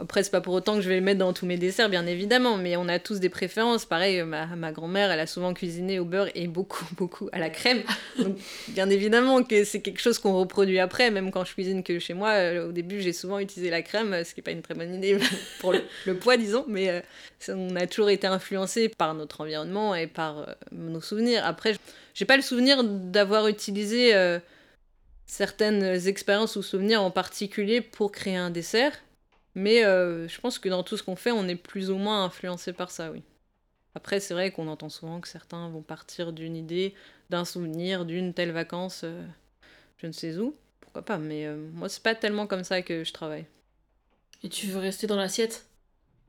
[SPEAKER 3] Après, c'est pas pour autant que je vais le mettre dans tous mes desserts, bien évidemment, mais on a tous des préférences. Pareil, ma, ma grand-mère, elle a souvent cuisiné au beurre et beaucoup, beaucoup à la crème. Donc, bien évidemment que c'est quelque chose qu'on reproduit après, même quand je cuisine que chez moi. euh, au début, j'ai souvent utilisé la crème, ce qui n'est pas une très bonne idée pour le, poids, disons, mais euh, on a toujours été influencé par notre environnement et par euh, nos souvenirs. Après, j'ai pas le souvenir d'avoir utilisé euh, certaines expériences ou souvenirs en particulier pour créer un dessert. Mais euh, je pense que dans tout ce qu'on fait, on est plus ou moins influencé par ça, oui. Après, c'est vrai qu'on entend souvent que certains vont partir d'une idée, d'un souvenir, d'une telle vacance, euh, je ne sais où. Pourquoi pas, mais euh, moi, c'est pas tellement comme ça que je travaille.
[SPEAKER 1] Et tu veux rester dans l'assiette?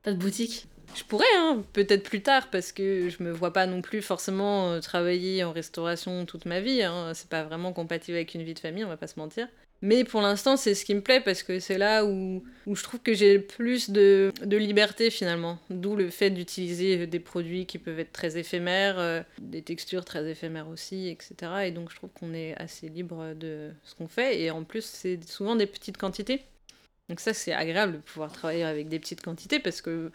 [SPEAKER 1] Pas de boutique?
[SPEAKER 3] Je pourrais, hein, peut-être plus tard, parce que je me vois pas non plus forcément euh, travailler en restauration toute ma vie. Hein. C'est pas vraiment compatible avec une vie de famille, on va pas se mentir. Mais pour l'instant, c'est ce qui me plaît, parce que c'est là où, où je trouve que j'ai plus de, de liberté finalement. D'où le fait d'utiliser des produits qui peuvent être très éphémères, euh, des textures très éphémères aussi, etc. Et donc je trouve qu'on est assez libre de ce qu'on fait. Et en plus, c'est souvent des petites quantités. Donc ça, c'est agréable de pouvoir travailler avec des petites quantités, parce que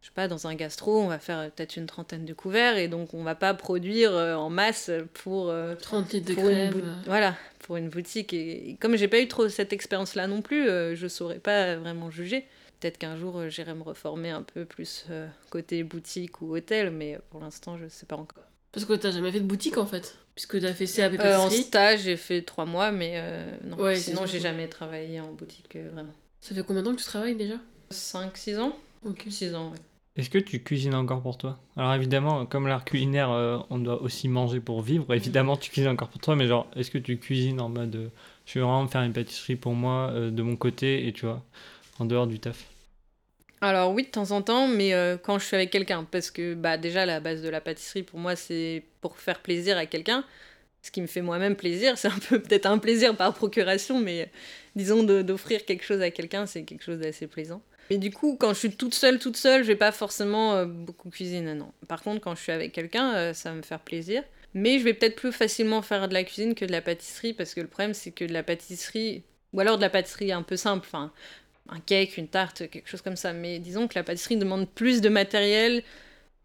[SPEAKER 3] je sais pas, dans un gastro, on va faire euh, peut-être une trentaine de couverts et donc on va pas produire euh, en masse pour, euh,
[SPEAKER 1] 30 litres de
[SPEAKER 3] une,
[SPEAKER 1] crème. euh.
[SPEAKER 3] voilà, pour une boutique. Et, comme j'ai pas eu trop cette expérience-là non plus, euh, je saurais pas vraiment juger. Peut-être qu'un jour euh, j'irai me reformer un peu plus euh, côté boutique ou hôtel, mais pour l'instant je sais pas encore.
[SPEAKER 1] Parce que t'as jamais fait de boutique en fait. Puisque t'as fait CAP
[SPEAKER 3] Euh, en stage, j'ai fait trois mois, mais euh, non.
[SPEAKER 1] Ouais,
[SPEAKER 3] sinon j'ai jamais travaillé en boutique euh, vraiment.
[SPEAKER 1] Ça fait combien de temps que tu travailles déjà?
[SPEAKER 3] 5-6 ans
[SPEAKER 1] Ok.
[SPEAKER 3] 6 ans, ouais.
[SPEAKER 2] Est-ce que tu cuisines encore pour toi? Alors évidemment, comme l'art culinaire, euh, on doit aussi manger pour vivre. Évidemment, tu cuisines encore pour toi, mais genre, est-ce que tu cuisines en mode, euh, je vais vraiment faire une pâtisserie pour moi, euh, de mon côté, et tu vois, en dehors du taf?
[SPEAKER 3] Alors oui, de temps en temps, mais quand je suis avec quelqu'un, parce que bah déjà la base de la pâtisserie pour moi c'est pour faire plaisir à quelqu'un. Ce qui me fait moi-même plaisir, c'est un peu peut-être un plaisir par procuration, mais disons d'offrir quelque chose à quelqu'un, c'est quelque chose d'assez plaisant. Et du coup, quand je suis toute seule, toute seule, je vais pas forcément euh, beaucoup cuisiner, non. Par contre, quand je suis avec quelqu'un, euh, ça va me faire plaisir. Mais je vais peut-être plus facilement faire de la cuisine que de la pâtisserie, parce que le problème c'est que de la pâtisserie, ou alors de la pâtisserie un peu simple, enfin un cake, une tarte, quelque chose comme ça. Mais disons que la pâtisserie demande plus de matériel,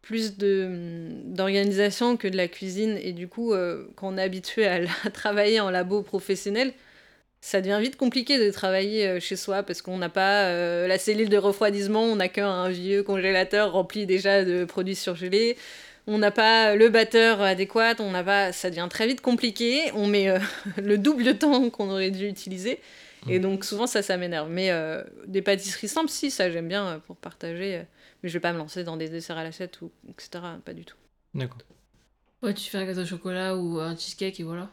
[SPEAKER 3] plus de d'organisation que de la cuisine. Et du coup, euh, quand on est habitué à, à travailler en labo professionnel, ça devient vite compliqué de travailler euh, chez soi parce qu'on n'a pas euh, la cellule de refroidissement, on n'a qu'un vieux congélateur rempli déjà de produits surgelés. On n'a pas le batteur adéquat, on n'a pas, ça devient très vite compliqué. On met euh, le double de temps qu'on aurait dû utiliser. Et donc souvent ça, ça m'énerve. Mais euh, des pâtisseries simples, si, ça j'aime bien pour partager. mais je vais pas me lancer dans des desserts à l'assiette ou etc. Pas du tout.
[SPEAKER 2] D'accord.
[SPEAKER 1] Ouais, tu fais un gâteau au chocolat ou un cheesecake et voilà.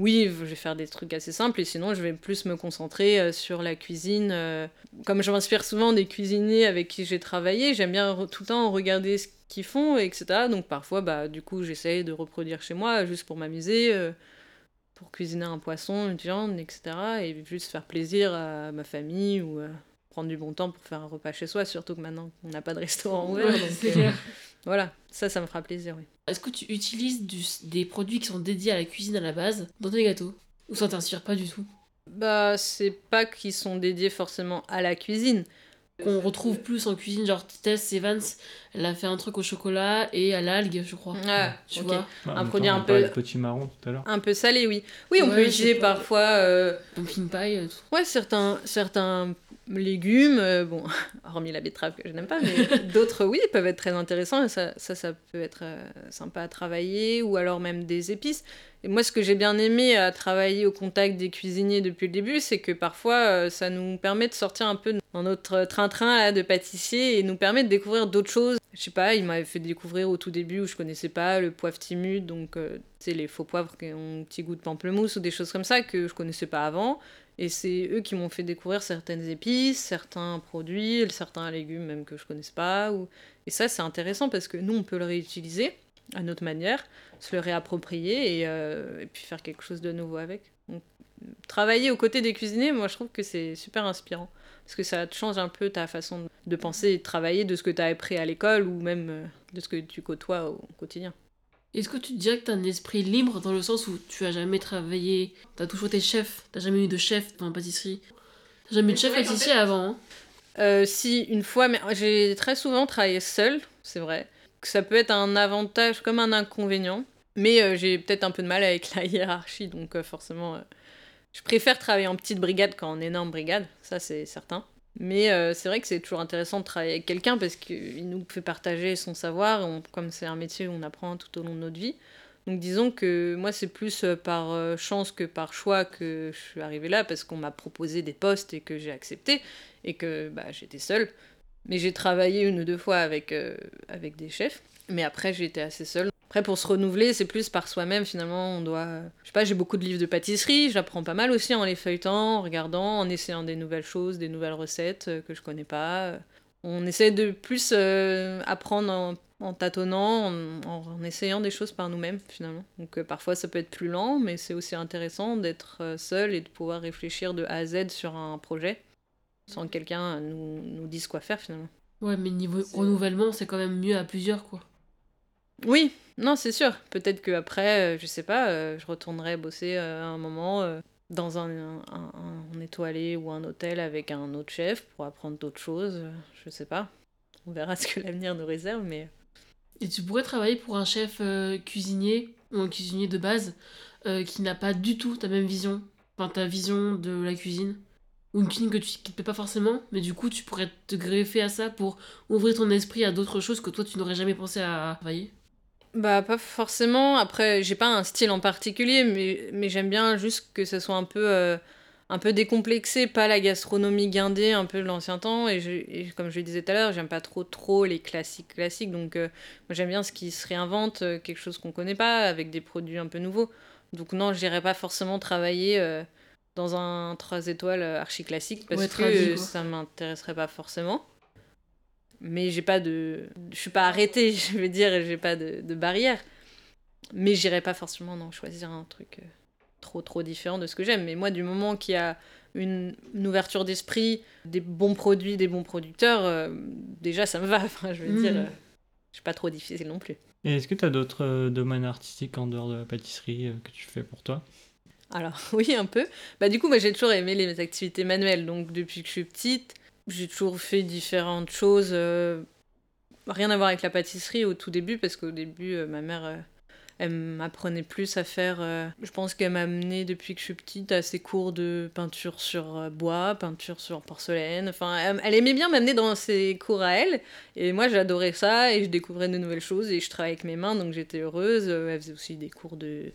[SPEAKER 3] Oui, je vais faire des trucs assez simples et sinon je vais plus me concentrer euh, sur la cuisine. euh. Comme je m'inspire souvent des cuisiniers avec qui j'ai travaillé, j'aime bien tout le temps regarder ce qu'ils font, etc. Donc parfois, bah, du coup, j'essaye de reproduire chez moi juste pour m'amuser, euh, pour cuisiner un poisson, une viande, etc. Et juste faire plaisir à ma famille ou prendre du bon temps pour faire un repas chez soi, surtout que maintenant on n'a pas de restaurant ouvert.
[SPEAKER 1] Ouais,
[SPEAKER 3] donc. Voilà, ça, ça me fera plaisir, oui.
[SPEAKER 1] Est-ce que tu utilises du- des produits qui sont dédiés à la cuisine à la base dans tes gâteaux Ou ça t'inspire pas du tout?
[SPEAKER 3] Bah, c'est pas qu'ils sont dédiés forcément à la cuisine.
[SPEAKER 1] Qu'on retrouve plus en cuisine, genre Tess Evans, elle a fait un truc au chocolat et à l'algue, je crois.
[SPEAKER 3] Ah,
[SPEAKER 1] Tu
[SPEAKER 3] ok.
[SPEAKER 1] vois?
[SPEAKER 3] Un produit
[SPEAKER 2] temps,
[SPEAKER 3] un peu-
[SPEAKER 2] de potimarron tout à l'heure.
[SPEAKER 3] Un peu salé, oui. Oui, on
[SPEAKER 1] Ouais,
[SPEAKER 3] peut utiliser parfois euh,
[SPEAKER 1] Pumpkin pie, euh, tout.
[SPEAKER 3] ouais, certains, certains légumes, euh, bon, hormis la betterave que je n'aime pas, mais d'autres, oui, peuvent être très intéressants et ça, ça, ça peut être euh, sympa à travailler ou alors même des épices. Et moi, ce que j'ai bien aimé à travailler au contact des cuisiniers depuis le début, c'est que parfois, euh, ça nous permet de sortir un peu dans notre train-train de pâtissier et nous permet de découvrir d'autres choses. Je sais pas, il m'avait fait découvrir au tout début où je connaissais pas le poivre timide, donc euh, tu sais, les faux poivres qui ont un petit goût de pamplemousse ou des choses comme ça que je connaissais pas avant. Et c'est eux qui m'ont fait découvrir certaines épices, certains produits, certains légumes même que je connaissais pas. Et ça, c'est intéressant parce que nous, on peut le réutiliser à notre manière, se le réapproprier et, euh, et puis faire quelque chose de nouveau avec. Donc, travailler aux côtés des cuisiniers, moi, je trouve que c'est super inspirant. Parce que ça change un peu ta façon de penser et de travailler de ce que tu as appris à l'école ou même euh, de ce que tu côtoies au quotidien.
[SPEAKER 1] Est-ce que tu dirais que t'as un esprit libre dans le sens où tu as jamais travaillé, t'as toujours été chef, t'as jamais eu de chef dans la pâtisserie? T'as jamais eu de chef pâtissier avant, hein?
[SPEAKER 3] Euh, si, une fois, mais j'ai très souvent travaillé seule, c'est vrai. Ça peut être un avantage comme un inconvénient. Mais euh, j'ai peut-être un peu de mal avec la hiérarchie, donc euh, forcément, je préfère travailler en petite brigade qu'en énorme brigade, ça c'est certain. Mais euh, c'est vrai que c'est toujours intéressant de travailler avec quelqu'un parce qu'il nous fait partager son savoir, comme c'est un métier où on apprend tout au long de notre vie. Donc disons que moi c'est plus euh, par euh, chance que par choix que je suis arrivée là parce qu'on m'a proposé des postes et que j'ai accepté et que bah, j'étais seule. Mais j'ai travaillé une ou deux fois avec, avec des chefs. Mais après été assez seule. Après pour se renouveler c'est plus par soi-même finalement. On doit... Je sais pas, j'ai beaucoup de livres de pâtisserie, j'apprends pas mal aussi en les feuilletant, en regardant, en essayant des nouvelles choses, des nouvelles recettes euh, que je connais pas. On essaie de plus euh, apprendre en, en tâtonnant, en, en essayant des choses par nous-mêmes finalement. Donc euh, parfois ça peut être plus lent, mais c'est aussi intéressant d'être euh, seul et de pouvoir réfléchir de A à Z sur un projet sans que quelqu'un nous, nous dise quoi faire finalement.
[SPEAKER 1] Ouais, mais niveau renouvellement, c'est quand même mieux à plusieurs, quoi.
[SPEAKER 3] Oui, non, c'est sûr. Peut-être que après, euh, je sais pas, euh, je retournerai bosser euh, à un moment euh, dans un, un, un- étoilé ou un hôtel avec un autre chef pour apprendre d'autres choses. euh, Je sais pas. On verra ce que l'avenir nous réserve, mais
[SPEAKER 1] Et tu pourrais travailler pour un chef euh, cuisinier ou un cuisinier de base euh, qui n'a pas du tout ta même vision, enfin ta vision de la cuisine. Ou une cuisine que tu, qui te pas forcément, mais du coup tu pourrais te greffer à ça pour ouvrir ton esprit à d'autres choses que toi tu n'aurais jamais pensé à travailler.
[SPEAKER 3] Bah, pas forcément. Après, j'ai pas un style en particulier, mais, mais j'aime bien juste que ce soit un peu, euh, un peu décomplexé, pas la gastronomie guindée, un peu de l'ancien temps. Et, je- et comme je le disais tout à l'heure, j'aime pas trop trop les classiques classiques. Donc, euh, moi, j'aime bien ce qui se réinvente, euh, quelque chose qu'on connaît pas, avec des produits un peu nouveaux. Donc, non, j'irais pas forcément travailler dans un 3 étoiles archi classique parce
[SPEAKER 1] Ouais,
[SPEAKER 3] que ça m'intéresserait pas forcément mais j'ai pas de je suis pas arrêtée je veux dire j'ai pas de, de barrière. Mais j'irai pas forcément non choisir un truc euh, trop trop différent de ce que j'aime. Mais moi du moment qu'il y a une, une ouverture d'esprit des bons produits des bons producteurs euh, déjà ça me va. Enfin je veux dire euh, je suis pas trop difficile non plus.
[SPEAKER 2] Et est-ce que tu as d'autres euh, domaines artistiques en dehors de la pâtisserie euh, que tu fais pour toi?
[SPEAKER 3] Alors oui, un peu. Bah du coup, moi j'ai toujours aimé les activités manuelles. Donc depuis que je suis petite, j'ai toujours fait différentes choses. euh, rien à voir avec la pâtisserie au tout début, parce qu'au début, euh, ma mère, euh, elle m'apprenait plus à faire... je pense qu'elle m'a amené depuis que je suis petite à ses cours de peinture sur bois, peinture sur porcelaine. Enfin, elle, elle aimait bien m'amener dans ses cours à elle. Et moi j'adorais ça et je découvrais de nouvelles choses et je travaillais avec mes mains, donc j'étais heureuse. Elle faisait aussi des cours de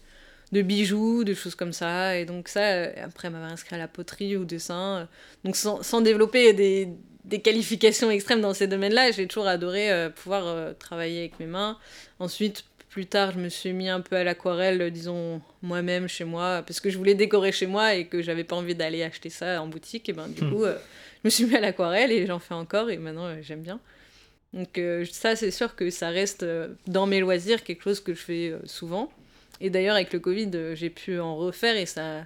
[SPEAKER 3] de bijoux, de choses comme ça. Et donc ça, euh, après, m'avait inscrit à la poterie, au dessin. euh. Donc sans, sans développer des, des qualifications extrêmes dans ces domaines-là, j'ai toujours adoré euh, pouvoir euh, travailler avec mes mains. Ensuite, plus tard, je me suis mis un peu à l'aquarelle, disons, moi-même, chez moi, parce que je voulais décorer chez moi et que j'avais pas envie d'aller acheter ça en boutique. Et ben du
[SPEAKER 2] Hmm.
[SPEAKER 3] coup, euh, je me suis mis à l'aquarelle et j'en fais encore et maintenant, euh, j'aime bien. Donc euh, ça, c'est sûr que ça reste dans mes loisirs quelque chose que je fais souvent. Et d'ailleurs, avec le Covid, euh, j'ai pu en refaire et ça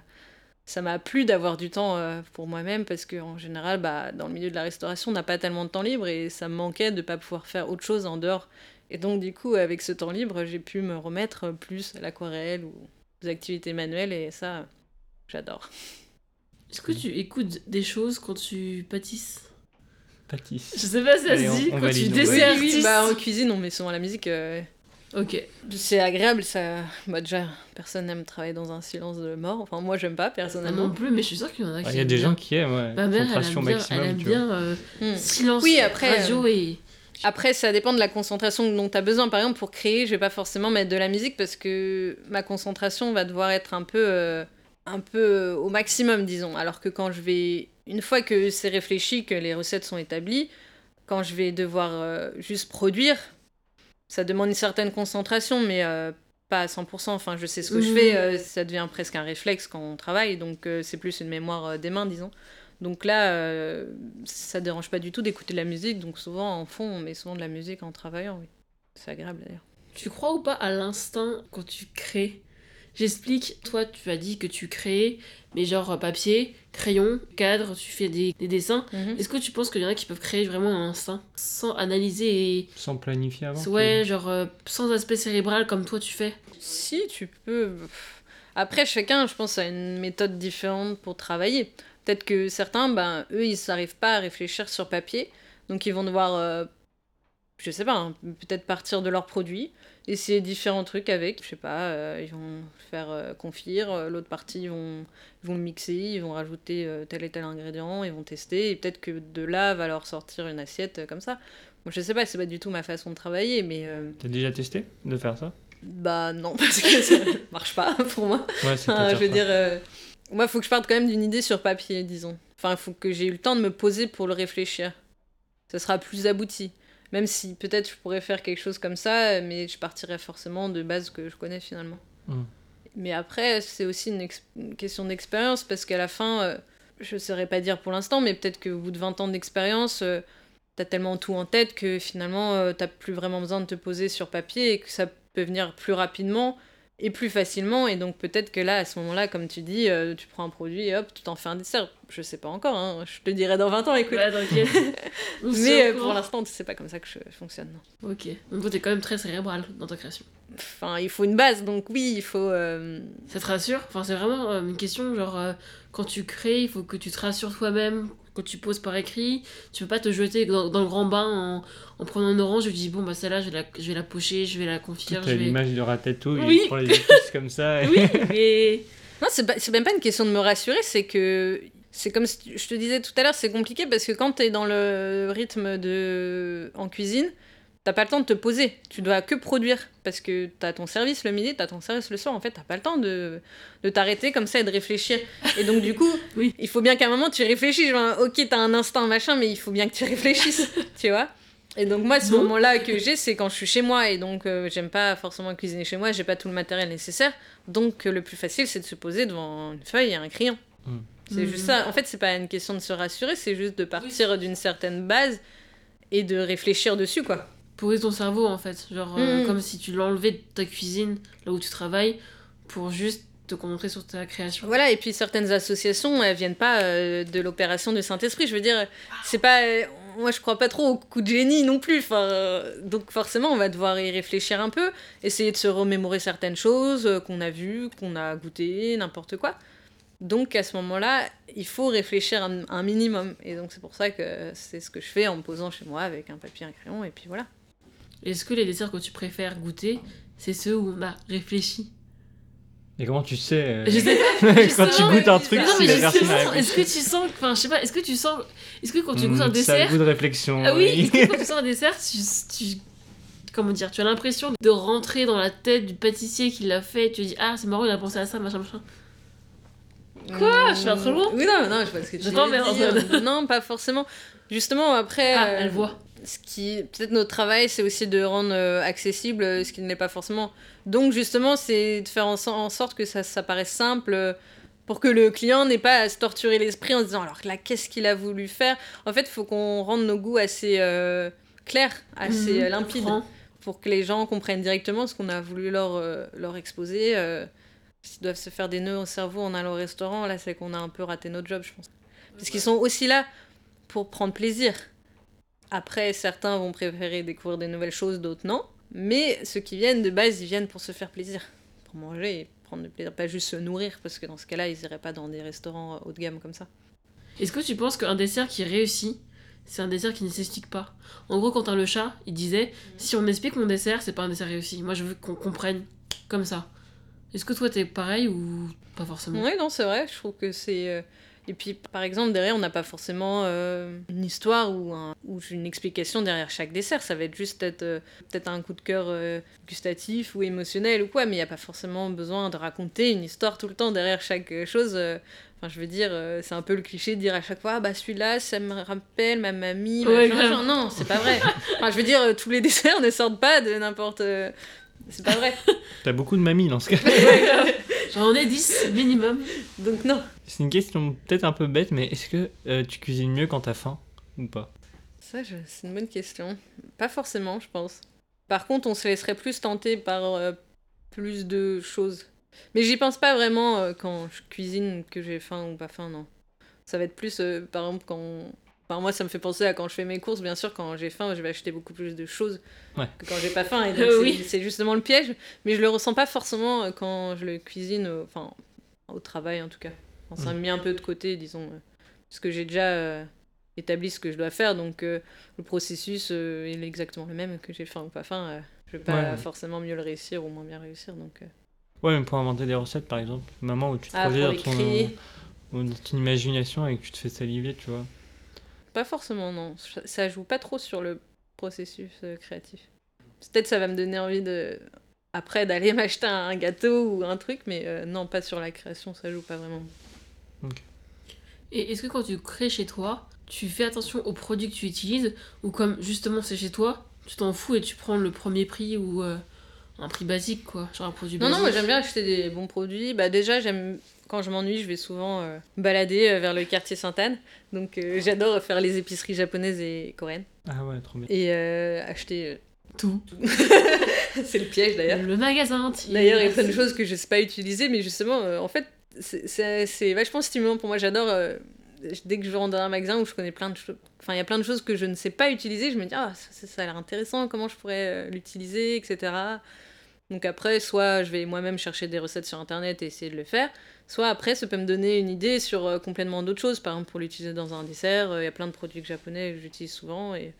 [SPEAKER 3] ça m'a plu d'avoir du temps euh, pour moi-même parce qu'en général, bah, dans le milieu de la restauration, on n'a pas tellement de temps libre et ça me manquait de ne pas pouvoir faire autre chose en dehors. Et donc, du coup, avec ce temps libre, j'ai pu me remettre plus à l'aquarelle ou aux activités manuelles et ça, j'adore.
[SPEAKER 1] Est-ce que tu écoutes des choses quand tu pâtisses?
[SPEAKER 2] Pâtisse.
[SPEAKER 1] Je sais pas si ça
[SPEAKER 2] Allez,
[SPEAKER 1] se dit
[SPEAKER 2] on
[SPEAKER 1] quand
[SPEAKER 2] valide,
[SPEAKER 1] tu
[SPEAKER 2] valide.
[SPEAKER 3] oui, bah, en cuisine, on met souvent la musique. euh,
[SPEAKER 1] Ok.
[SPEAKER 3] c'est agréable, ça. Bah, déjà, personne n'aime travailler dans un silence de mort. Enfin, moi, j'aime pas,
[SPEAKER 1] Ah
[SPEAKER 3] personnellement.
[SPEAKER 1] non plus, mais je suis sûre qu'il y en a qui.
[SPEAKER 2] Il y a des
[SPEAKER 1] bien.
[SPEAKER 2] gens qui aiment, ouais.
[SPEAKER 1] Ma mère, elle aime
[SPEAKER 2] concentration
[SPEAKER 1] bien,
[SPEAKER 2] maximum,
[SPEAKER 1] elle aime
[SPEAKER 2] tu vois.
[SPEAKER 1] bien euh,
[SPEAKER 3] Hmm.
[SPEAKER 1] silence,
[SPEAKER 3] Oui, après,
[SPEAKER 1] radio et.
[SPEAKER 3] Après, ça dépend de la concentration dont tu as besoin. Par exemple, pour créer, je vais pas forcément mettre de la musique parce que ma concentration va devoir être un peu, euh, un peu euh, au maximum, disons. Alors que quand je vais. Une fois que c'est réfléchi, que les recettes sont établies, quand je vais devoir euh, juste produire, ça demande une certaine concentration, mais euh, pas à 100%. Enfin, je sais ce que je
[SPEAKER 1] Mhm.
[SPEAKER 3] fais, euh, ça devient presque un réflexe quand on travaille, donc euh, c'est plus une mémoire des mains, disons. Donc là, ça dérange pas du tout d'écouter de la musique, donc souvent en fond, on met souvent de la musique en travaillant, oui. C'est agréable d'ailleurs.
[SPEAKER 1] Tu crois ou pas à l'instinct quand tu crées? J'explique, toi tu as dit que tu créais, mais genre euh, papier, crayon, cadre, tu fais des, des dessins. Est-ce que tu penses qu'il y en a qui peuvent créer vraiment un instinct sans analyser et.
[SPEAKER 2] Sans planifier avant.
[SPEAKER 1] Ouais, genre euh, sans aspect cérébral comme toi tu fais?
[SPEAKER 3] Si, tu peux. Après, chacun, je pense, a une méthode différente pour travailler. Peut-être que certains, ben, eux, ils n'arrivent pas à réfléchir sur papier. Donc ils vont devoir, euh, je sais pas, hein, peut-être partir de leurs produits, essayer différents trucs avec. Je sais pas, euh, ils vont faire euh, confire, euh, l'autre partie, ils vont, ils vont le mixer, ils vont rajouter euh, tel et tel ingrédient, ils vont tester. Et peut-être que de là va leur sortir une assiette comme ça. Moi, je sais pas, c'est pas du tout ma façon de travailler, mais
[SPEAKER 2] T'as déjà testé de faire ça?
[SPEAKER 3] bah non, parce que ça marche pas pour moi.
[SPEAKER 2] Ouais,
[SPEAKER 3] Enfin, je veux dire, moi, il faut que je parte quand même d'une idée sur papier, disons. Enfin, il faut que j'ai eu le temps de me poser pour le réfléchir. Ça sera plus abouti. Même si peut-être je pourrais faire quelque chose comme ça, mais je partirais forcément de bases que je connais finalement.
[SPEAKER 2] Mm.
[SPEAKER 3] Mais après, c'est aussi une, question d'expérience, parce qu'à la fin, euh, je ne saurais pas dire pour l'instant, mais peut-être qu'au bout de 20 ans d'expérience, euh, t'as tellement tout en tête que finalement, euh, t'as plus vraiment besoin de te poser sur papier et que ça peut venir plus rapidement et plus facilement. Et donc peut-être que là, à ce moment-là, comme tu dis, euh, tu prends un produit et hop, tu t'en fais un dessert. Je sais pas encore, hein. je te dirai dans 20 ans, écoute.
[SPEAKER 1] Se
[SPEAKER 3] Mais euh, pour l'instant, c'est pas comme ça que je fonctionne. non.
[SPEAKER 1] Ok. Donc toi, t'es quand même très cérébral dans ta création.
[SPEAKER 3] Enfin, il faut une base, donc oui, il faut. euh,
[SPEAKER 1] Ça te rassure? Enfin, c'est vraiment une question, genre, quand tu crées, il faut que tu te rassures toi-même, quand tu poses par écrit, tu peux pas te jeter dans, dans le grand bain en, en prenant une orange et tu dis, bon, bah celle-là, je vais la, je vais la pocher, je vais la confier,
[SPEAKER 2] T'as
[SPEAKER 1] je vais...
[SPEAKER 2] l'image de Ratatouille,
[SPEAKER 1] Oui.
[SPEAKER 2] il prend les épices comme ça. et-
[SPEAKER 1] Oui, mais...
[SPEAKER 3] Non, c'est même pas une question de me rassurer, c'est que. C'est comme tu- je te disais tout à l'heure, c'est compliqué parce que quand t'es dans le rythme de en cuisine, t'as pas le temps de te poser. Tu dois que produire parce que t'as ton service le midi, t'as ton service le soir. En fait, t'as pas le temps de, de t'arrêter comme ça et de réfléchir. Et donc, du coup,
[SPEAKER 1] Oui.
[SPEAKER 3] il faut bien qu'à un moment tu réfléchisses. Genre, ok, t'as un instinct, machin, mais il faut bien que tu réfléchisses, tu vois. Et donc, moi, ce moment-là que j'ai, c'est quand je suis chez moi et donc euh, j'aime pas forcément cuisiner chez moi, j'ai pas tout le matériel nécessaire. Donc, euh, le plus facile, c'est de se poser devant une feuille et un crayon.
[SPEAKER 2] Mm.
[SPEAKER 3] C'est juste ça. En fait, c'est pas une question de se rassurer, c'est juste de partir d'une certaine base et de réfléchir dessus, quoi.
[SPEAKER 1] Poser ton cerveau, en fait. Genre, euh,
[SPEAKER 3] Mhm.
[SPEAKER 1] comme si tu l'enlevais de ta cuisine, là où tu travailles, pour juste te concentrer sur ta création.
[SPEAKER 3] Voilà, et puis certaines associations, elles viennent pas euh, de l'opération du Saint-Esprit. Je veux dire, c'est pas. euh, moi, je crois pas trop au coup de génie non plus. Enfin, euh, donc, forcément, on va devoir y réfléchir un peu, essayer de se remémorer certaines choses qu'on a vues, qu'on a goûtées, n'importe quoi. Donc, à ce moment-là, il faut réfléchir un, un minimum. Et donc, c'est pour ça que c'est ce que je fais en me posant chez moi avec un papier, un crayon, et puis voilà.
[SPEAKER 1] Est-ce que les desserts que tu préfères goûter, c'est ceux où on a réfléchi?
[SPEAKER 2] Et comment tu sais euh,
[SPEAKER 1] Je sais pas.
[SPEAKER 2] Quand tu goûtes un
[SPEAKER 3] mais-
[SPEAKER 2] truc, si
[SPEAKER 1] mais
[SPEAKER 2] la personne a
[SPEAKER 1] est-ce que tu sens, enfin, je sais pas, est-ce que tu sens, est-ce que quand tu
[SPEAKER 2] Hmm,
[SPEAKER 1] goûtes un
[SPEAKER 2] Ça a
[SPEAKER 1] dessert,
[SPEAKER 2] le goût de réflexion.
[SPEAKER 1] ah oui, est-ce que quand tu sens un dessert, tu, tu, comment dire, tu as l'impression de rentrer dans la tête du pâtissier qui l'a fait, et tu te dis ah c'est marrant il a pensé à ça machin machin? Quoi? Je vais trop loin
[SPEAKER 3] Oui, non, non, je vois ce que tu veux dire. Non, pas forcément. Justement, après,
[SPEAKER 1] Ah
[SPEAKER 3] euh,
[SPEAKER 1] elle voit.
[SPEAKER 3] Ce qui, peut-être notre travail, c'est aussi de rendre euh, accessible euh, ce qui ne l'est pas forcément. Donc, justement, c'est de faire en, so- en sorte que ça, ça paraisse simple euh, pour que le client n'ait pas à se torturer l'esprit en se disant alors là, qu'est-ce qu'il a voulu faire? En fait, il faut qu'on rende nos goûts assez euh, clairs, assez
[SPEAKER 1] Mhm,
[SPEAKER 3] limpides
[SPEAKER 1] franc.
[SPEAKER 3] pour que les gens comprennent directement ce qu'on a voulu leur, euh, leur exposer. euh, S'ils doivent se faire des nœuds au cerveau en allant au restaurant, là, c'est qu'on a un peu raté notre job, je pense. Parce qu'ils sont aussi là pour prendre plaisir. Après, certains vont préférer découvrir des nouvelles choses, d'autres non. Mais ceux qui viennent, de base, ils viennent pour se faire plaisir. Pour manger et prendre du plaisir. Pas juste se nourrir, parce que dans ce cas-là, ils iraient pas dans des restaurants euh, haut de gamme comme ça.
[SPEAKER 1] Est-ce que tu penses qu'un dessert qui réussit, c'est un dessert qui ne s'explique pas? En gros, Quentin le chat, il disait si on explique mon dessert, c'est pas un dessert réussi. Moi, je veux qu'on comprenne comme ça. Est-ce que toi, t'es pareil ou pas forcément?
[SPEAKER 3] Oui, non, c'est vrai. Je trouve que c'est. Et puis, par exemple, derrière, on n'a pas forcément euh, une histoire ou, un... ou une explication derrière chaque dessert. Ça va être juste peut-être euh, un coup de cœur euh, gustatif ou émotionnel ou quoi, mais il n'y a pas forcément besoin de raconter une histoire tout le temps derrière chaque chose. euh. Enfin, je veux dire, euh, c'est un peu le cliché de dire à chaque fois, ah, bah celui-là, ça me rappelle ma mamie.
[SPEAKER 1] Ouais.
[SPEAKER 3] Non, c'est pas vrai. Enfin, je veux dire, tous les desserts ne sortent pas de n'importe. C'est pas vrai.
[SPEAKER 2] T'as beaucoup de mamies dans ce cas.
[SPEAKER 1] J'en ai 10 minimum.
[SPEAKER 3] Donc, non.
[SPEAKER 2] C'est une question peut-être un peu bête, mais est-ce que euh, tu cuisines mieux quand t'as faim ou pas?
[SPEAKER 3] Ça, je- c'est une bonne question. Pas forcément, je pense. Par contre, on se laisserait plus tenter par euh, plus de choses. Mais j'y pense pas vraiment euh, quand je cuisine que j'ai faim ou pas faim, non. Ça va être plus, euh, par exemple, quand... Enfin, moi, ça me fait penser à quand je fais mes courses. Bien sûr, quand j'ai faim, je vais acheter beaucoup plus de choses
[SPEAKER 2] Ouais.
[SPEAKER 3] que quand j'ai pas faim. Et donc, c'est-
[SPEAKER 1] oui.
[SPEAKER 3] c'est justement le piège. Mais je le ressens pas forcément quand je le cuisine, enfin, au travail en tout cas. Quand ça
[SPEAKER 2] Mm.
[SPEAKER 3] me met un peu de côté, disons. euh. Parce que j'ai déjà euh, établi ce que je dois faire, donc euh, le processus il est exactement le même que j'ai faim ou pas faim. je vais pas
[SPEAKER 2] Ouais.
[SPEAKER 3] forcément mieux le réussir ou moins bien réussir. Donc.
[SPEAKER 2] Ouais, mais pour inventer des recettes, par exemple. Maman, où tu te
[SPEAKER 3] Ah,
[SPEAKER 2] dans ton, dans ton imagination et que tu te fais saliver, tu vois.
[SPEAKER 3] Pas forcément, non. Ça- joue pas trop sur le processus créatif. Peut-être ça va me donner envie de après d'aller m'acheter un gâteau ou un truc, mais euh, non, pas sur la création, ça joue pas vraiment.
[SPEAKER 1] Et est-ce que quand tu crées chez toi, tu fais attention aux produits que tu utilises ou comme justement c'est chez toi, tu t'en fous et tu prends le premier prix ou euh, un prix basique quoi, genre un produit
[SPEAKER 3] Non,
[SPEAKER 1] basique?
[SPEAKER 3] non, moi j'aime bien acheter des bons produits. Bah déjà, j'aime quand je m'ennuie, je vais souvent euh, balader euh, vers le quartier Sainte-Anne. Donc euh, j'adore faire les épiceries japonaises et coréennes
[SPEAKER 2] Ah ouais, trop bien.
[SPEAKER 3] et euh, acheter. euh,
[SPEAKER 1] Tout.
[SPEAKER 3] C'est le piège d'ailleurs.
[SPEAKER 1] Le magasin.
[SPEAKER 3] D'ailleurs, il y a plein de choses que je sais pas utiliser, mais justement, euh, en fait, c'est- vachement stimulant pour moi. J'adore. euh, dès que je rentre dans un magasin où je connais plein de choses. Enfin, il y a plein de choses que je ne sais pas utiliser, je me dis, ah, ça, a l'air intéressant, comment je pourrais euh, l'utiliser, etc. Donc après, soit je vais moi-même chercher des recettes sur internet et essayer de le faire, soit après, ça peut me donner une idée sur euh, complètement d'autres choses. Par exemple, pour l'utiliser dans un dessert, il y a plein de produits japonais que j'utilise souvent et.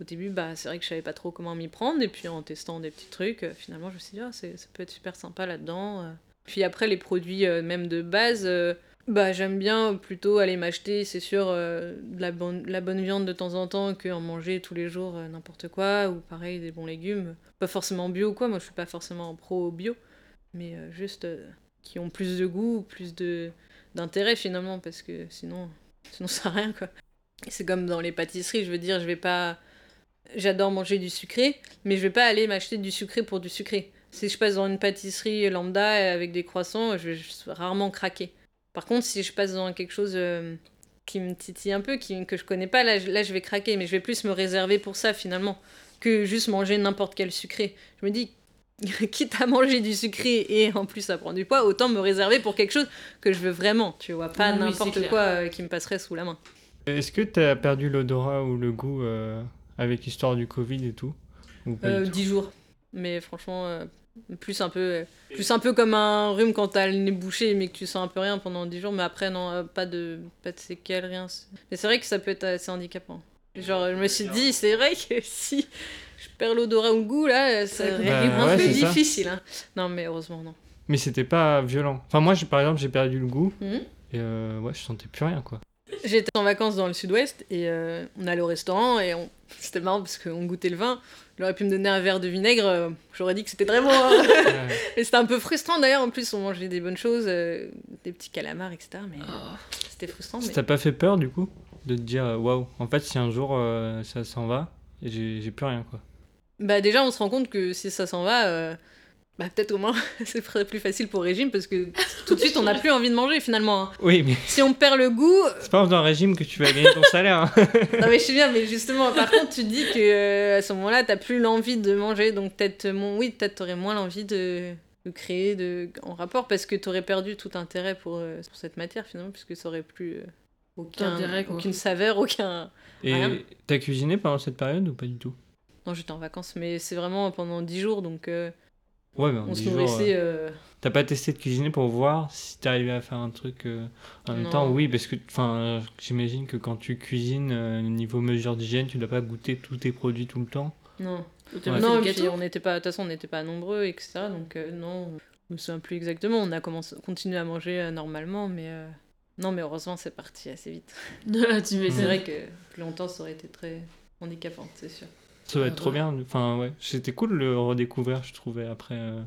[SPEAKER 3] Au début, bah, c'est vrai que je savais pas trop comment m'y prendre, et puis en testant des petits trucs, finalement, je me suis dit, ah, ça peut être super sympa là-dedans. Puis après, les produits euh, même de base, euh, bah, j'aime bien plutôt aller m'acheter, c'est sûr, euh, de la bonne, la bonne viande de temps en temps que manger tous les jours n'importe quoi, ou pareil, des bons légumes. Pas forcément bio quoi, moi je suis pas forcément pro bio, mais juste qui ont plus de goût, plus d'intérêt finalement, parce que sinon, sinon ça sert à rien quoi. C'est comme dans les pâtisseries, je veux dire, je vais pas. J'adore manger du sucré, mais je vais pas aller m'acheter du sucré pour du sucré. Si je passe dans une pâtisserie lambda avec des croissants, je vais rarement craquer. Par contre, si je passe dans quelque chose euh, qui me titille un peu, qui, que je connais pas, là, je- là je vais craquer, mais je vais plus me réserver pour ça finalement, que juste manger n'importe quel sucré. Je me dis, quitte à manger du sucré et en plus à prendre du poids, autant me réserver pour quelque chose que je veux vraiment, tu vois, pas
[SPEAKER 1] Oui,
[SPEAKER 3] n'importe quoi euh, qui me passerait sous la main.
[SPEAKER 2] Est-ce que t'as perdu l'odorat ou le goût euh, avec l'histoire du Covid et tout? Ou pas du tout?
[SPEAKER 3] 10 jours. Mais franchement, euh, plus un peu euh, plus un peu comme un rhume quand t'as le nez bouché mais que tu sens un peu rien pendant 10 jours. Mais après, non, euh, pas de, pas de séquelles, rien. Mais c'est vrai que ça peut être assez handicapant. Genre, je me suis dit, c'est vrai que si je perds l'odorat ou le goût, là, ça
[SPEAKER 1] Bah,
[SPEAKER 2] ouais,
[SPEAKER 3] un peu difficile. hein. Non, mais heureusement, non.
[SPEAKER 2] Mais c'était pas violent. Enfin, moi, j'ai- par exemple, j'ai perdu le goût
[SPEAKER 3] Mhm.
[SPEAKER 2] et euh, ouais, je sentais plus rien quoi.
[SPEAKER 3] J'étais en vacances dans le sud-ouest et euh, on allait au restaurant et on... c'était marrant parce qu'on goûtait le vin. Il aurait pu me donner un verre de vinaigre, euh, j'aurais dit que c'était très bon. hein. Et c'était un peu frustrant d'ailleurs, en plus on mangeait des bonnes choses, euh, des petits calamars, etc. Mais
[SPEAKER 1] Oh.
[SPEAKER 3] c'était frustrant.
[SPEAKER 2] Ça
[SPEAKER 3] Mais...
[SPEAKER 2] t'a pas fait peur du coup de te dire waouh, en fait, si un jour euh, ça s'en va j'ai j'ai plus rien quoi.
[SPEAKER 3] Bah déjà on se rend compte que si ça s'en va, euh, bah peut-être au moins c'est plus facile pour régime parce que tout de suite on n'a plus envie de manger finalement. hein.
[SPEAKER 2] Oui, mais
[SPEAKER 3] Si on perd le goût,
[SPEAKER 2] c'est pas en faisant un régime que tu vas gagner ton salaire. hein.
[SPEAKER 3] non mais je sais bien, mais justement par contre tu dis que euh, à ce moment-là t'as plus l'envie de manger, donc peut-être mon... oui peut-être t'aurais moins l'envie de... de créer de... en rapport parce que t'aurais perdu tout intérêt pour, euh, pour cette matière finalement puisque ça aurait plus euh, aucun...
[SPEAKER 1] D'intérêt, quoi.
[SPEAKER 3] aucune saveur, aucun...
[SPEAKER 2] Et
[SPEAKER 3] Rien.
[SPEAKER 2] t'as cuisiné pendant cette période ou pas du tout?
[SPEAKER 3] Non, j'étais en vacances, mais c'est vraiment pendant 10 jours, donc euh,
[SPEAKER 2] Ouais,
[SPEAKER 3] on se
[SPEAKER 2] 10 jours,
[SPEAKER 3] nourrissait.
[SPEAKER 2] euh,
[SPEAKER 3] euh,
[SPEAKER 2] T'as pas testé de cuisiner pour voir si t'arrivais à faire un truc euh, en même
[SPEAKER 3] Non.
[SPEAKER 2] temps Oui, parce que enfin, j'imagine que quand tu cuisines, euh, niveau mesure d'hygiène, tu dois pas goûter tous tes produits tout le temps.
[SPEAKER 3] Non,
[SPEAKER 2] Ouais.
[SPEAKER 3] non puis on n'était pas, de toute façon, on n'était pas nombreux, etc. Donc euh, non, je me souviens plus exactement. On a commencé, continué à manger euh, normalement, mais euh, non, mais heureusement, c'est parti assez vite.
[SPEAKER 1] Tu
[SPEAKER 3] c'est vrai que plus longtemps, ça aurait été très handicapant, c'est sûr.
[SPEAKER 2] Ça va être trop bien. Enfin, ouais. C'était cool de le redécouvrir, je trouvais, après. euh,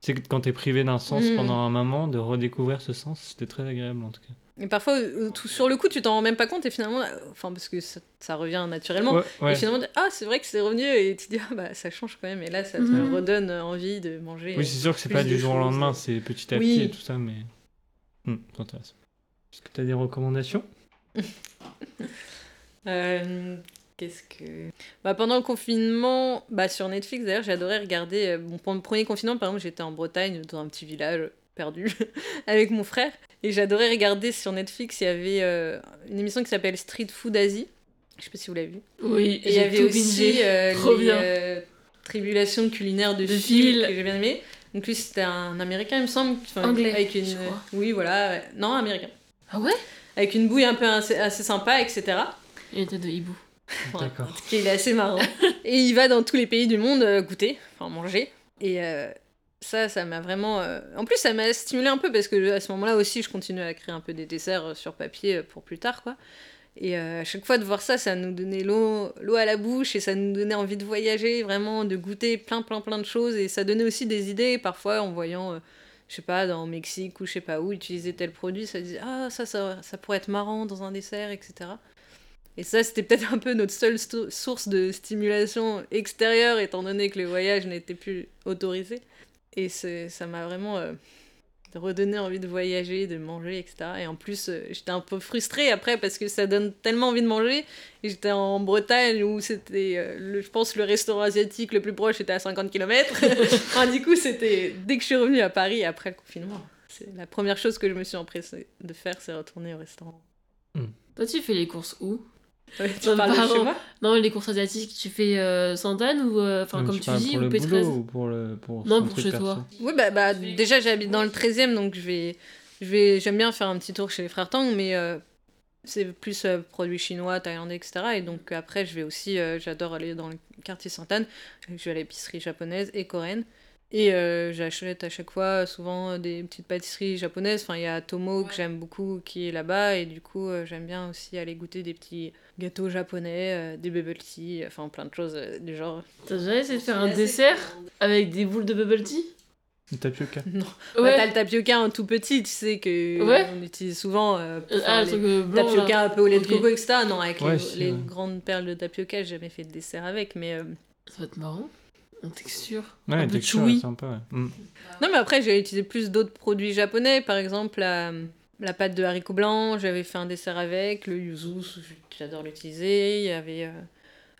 [SPEAKER 2] Tu sais, que quand t'es privé d'un sens
[SPEAKER 3] Mhm.
[SPEAKER 2] pendant un moment, de redécouvrir ce sens, c'était très agréable en tout cas.
[SPEAKER 3] Et parfois, euh, tout, sur le coup, tu t'en rends même pas compte et finalement, euh, enfin, parce que ça, ça revient naturellement.
[SPEAKER 2] Ouais, ouais.
[SPEAKER 3] Et finalement, ah, c'est vrai que c'est revenu et tu te dis, ah, bah, ça change quand même. Et là, ça te
[SPEAKER 1] Mhm.
[SPEAKER 3] redonne envie de manger.
[SPEAKER 2] Oui, c'est sûr que c'est
[SPEAKER 3] plus
[SPEAKER 2] pas du jour au lendemain, c'est petit à
[SPEAKER 3] Oui.
[SPEAKER 2] petit et tout ça, mais. Hum, c'est intéressant. Est-ce que t'as des recommandations?
[SPEAKER 3] Euh, Qu'est-ce que. Bah, pendant le confinement, bah, sur Netflix d'ailleurs, j'adorais regarder. euh, Bon, pendant le premier confinement, par exemple, j'étais en Bretagne, dans un petit village perdu, avec mon frère. Et j'adorais regarder sur Netflix, il y avait euh, une émission qui s'appelle Street Food Asie. Je sais pas si vous l'avez vu.
[SPEAKER 1] Oui,
[SPEAKER 3] Et il y
[SPEAKER 1] j'ai
[SPEAKER 3] avait aussi euh,
[SPEAKER 1] Trop
[SPEAKER 3] les
[SPEAKER 1] bien.
[SPEAKER 3] euh, tribulations culinaires de,
[SPEAKER 1] De
[SPEAKER 3] Phil, que j'ai bien aimé. Donc lui, c'était un américain, il me semble. enfin,
[SPEAKER 1] Anglais,
[SPEAKER 3] Avec une...
[SPEAKER 1] je crois.
[SPEAKER 3] Oui, voilà. Non, américain.
[SPEAKER 1] Ah ouais?
[SPEAKER 3] Avec une bouille un peu assez, assez sympa, etc.
[SPEAKER 1] Et une tête de hibou.
[SPEAKER 3] Il est assez marrant. et il va dans tous les pays du monde euh, goûter, enfin manger. Et euh, ça, ça m'a vraiment. euh, En plus, ça m'a stimulé un peu parce que à ce moment-là aussi, je continue à créer un peu des desserts sur papier pour plus tard, quoi. Et euh, à chaque fois de voir ça, ça nous donnait l'eau à la bouche et ça nous donnait envie de voyager, vraiment, de goûter plein, plein, plein de choses. Et ça donnait aussi des idées, parfois en voyant, euh, je sais pas, dans le Mexique ou je sais pas où, utiliser tel produit, ça disait, ah, ça, ça, ça pourrait être marrant dans un dessert, etc. Et ça, c'était peut-être un peu notre seule source de stimulation extérieure, étant donné que le voyage n'était plus autorisé. Et c'est- ça m'a vraiment euh, redonné envie de voyager, de manger, etc. Et en plus, euh, j'étais un peu frustrée après parce que ça donne tellement envie de manger. Et j'étais en Bretagne où c'était, euh, le- je pense, le restaurant asiatique le plus proche était à 50 km. du coup, c'était dès que je suis revenue à Paris après le confinement. C'est la première chose que je me suis empressée de faire, c'est retourner au restaurant.
[SPEAKER 1] Toi, tu fais les courses où?
[SPEAKER 3] Ouais, tu
[SPEAKER 1] Non,
[SPEAKER 3] parles de chez moi
[SPEAKER 1] Non, les courses asiatiques, tu fais euh, ou. euh, Enfin, comme
[SPEAKER 2] tu
[SPEAKER 1] dis,
[SPEAKER 2] pour
[SPEAKER 1] ou
[SPEAKER 2] le
[SPEAKER 1] Pétrez
[SPEAKER 2] boulot ou pour le pour
[SPEAKER 1] Non, pour chez
[SPEAKER 2] perso
[SPEAKER 1] toi.
[SPEAKER 3] Oui, bah, bah déjà j'habite dans le 13e, donc je vais, je vais, j'aime bien faire un petit tour chez les frères Tang, mais euh, c'est plus euh, produits chinois, thaïlandais, etc. Et donc après, je vais aussi, euh, j'adore aller dans le quartier Sainte-Anne, je vais à l'épicerie japonaise et coréenne. Et euh, j'achète à chaque fois souvent euh, des petites pâtisseries japonaises. Enfin, il y a Tomo que j'aime beaucoup qui est là-bas. Et du coup, euh, j'aime bien aussi aller goûter des petits gâteaux japonais, euh, des bubble tea, enfin plein de choses euh, du genre.
[SPEAKER 1] T'as déjà essayé de faire un dessert avec des boules de bubble tea?
[SPEAKER 2] Le tapioca.
[SPEAKER 3] Non. Bah, t'as le tapioca en tout petit, tu sais, que
[SPEAKER 1] Ouais.
[SPEAKER 3] on utilise souvent euh, pour
[SPEAKER 1] Ah, le
[SPEAKER 3] les
[SPEAKER 1] truc euh, blanc. là.
[SPEAKER 3] tapioca un peu au lait de coco, etc. Non, avec
[SPEAKER 2] Ouais,
[SPEAKER 3] les,
[SPEAKER 2] si,
[SPEAKER 3] les
[SPEAKER 2] ouais.
[SPEAKER 3] grandes perles de tapioca, j'ai jamais fait de dessert avec, mais... euh,
[SPEAKER 1] Ça va être marrant. En texture.
[SPEAKER 2] Ouais,
[SPEAKER 1] un peu
[SPEAKER 2] texture
[SPEAKER 1] chewy.
[SPEAKER 2] sympa, ouais. Mm.
[SPEAKER 3] Non, mais après, j'ai utilisé plus d'autres produits japonais, par exemple la, la pâte de haricots blancs, j'avais fait un dessert avec, le yuzu, j'adore l'utiliser, il y avait... euh,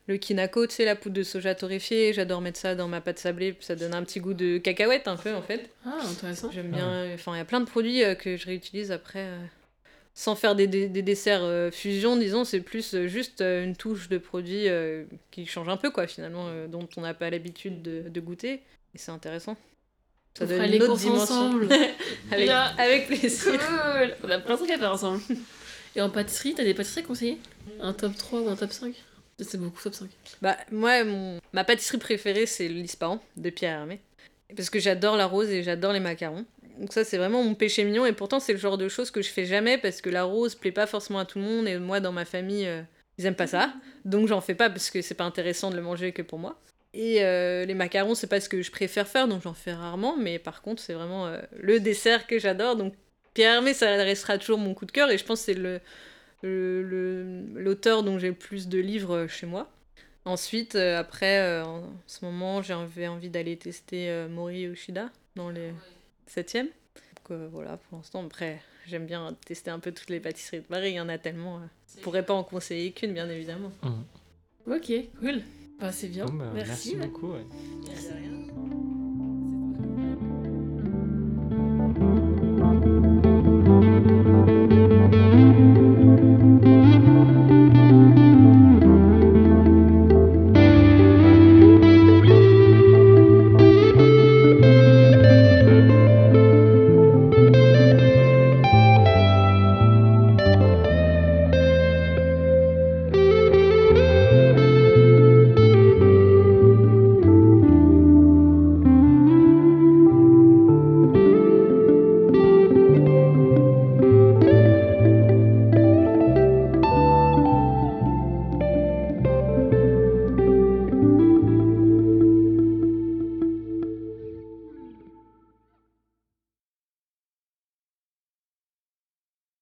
[SPEAKER 3] le kinako, tu sais, la poudre de soja torréfiée, j'adore mettre ça dans ma pâte sablée, ça donne un petit goût de cacahuète un peu en fait.
[SPEAKER 1] Ah, intéressant.
[SPEAKER 3] J'aime bien. Enfin, il y a plein de produits euh, que je réutilise après. euh, sans faire des, des- des desserts euh, fusion, disons, c'est plus euh, juste euh, une touche de produit qui change un peu, quoi, finalement, dont on n'a pas l'habitude de, de goûter. Et c'est intéressant. Ça
[SPEAKER 1] On
[SPEAKER 3] donne une
[SPEAKER 1] les
[SPEAKER 3] autre dimension.
[SPEAKER 1] ensemble.
[SPEAKER 3] avec,
[SPEAKER 1] Là.
[SPEAKER 3] avec plaisir.
[SPEAKER 1] Cool On a plein de trucs à faire ensemble. Et en pâtisserie, t'as des pâtisseries conseillées Un top 3 ou un top 5 C'est beaucoup top 5.
[SPEAKER 3] Bah, moi, mon... ma pâtisserie préférée, c'est l'Ispahan de Pierre Hermé. Parce que j'adore la rose et j'adore les macarons. Donc ça, c'est vraiment mon péché mignon. Et pourtant, c'est le genre de choses que je fais jamais parce que la rose plaît pas forcément à tout le monde. Et moi, dans ma famille, euh, ils aiment pas ça. Donc j'en fais pas parce que c'est pas intéressant de le manger que pour moi. Et euh, les macarons, c'est pas ce que je préfère faire, donc j'en fais rarement. Mais par contre, c'est vraiment euh, le dessert que j'adore. Donc Pierre Hermé, ça restera toujours mon coup de cœur. Et je pense que c'est le l'auteur dont j'ai le plus de livres chez moi. Ensuite, après, en ce moment, j'avais envie d'aller tester Mori Yoshida dans les 7e. Donc euh, voilà, pour l'instant, après, j'aime bien tester un peu toutes les pâtisseries de Paris, il y en a tellement. euh, Je pourrais pas en conseiller qu'une, bien évidemment.
[SPEAKER 2] Mm.
[SPEAKER 1] Ok, cool. Bah, c'est bien.
[SPEAKER 2] Bon, bah,
[SPEAKER 1] merci.
[SPEAKER 2] merci
[SPEAKER 1] ouais.
[SPEAKER 2] beaucoup. ouais.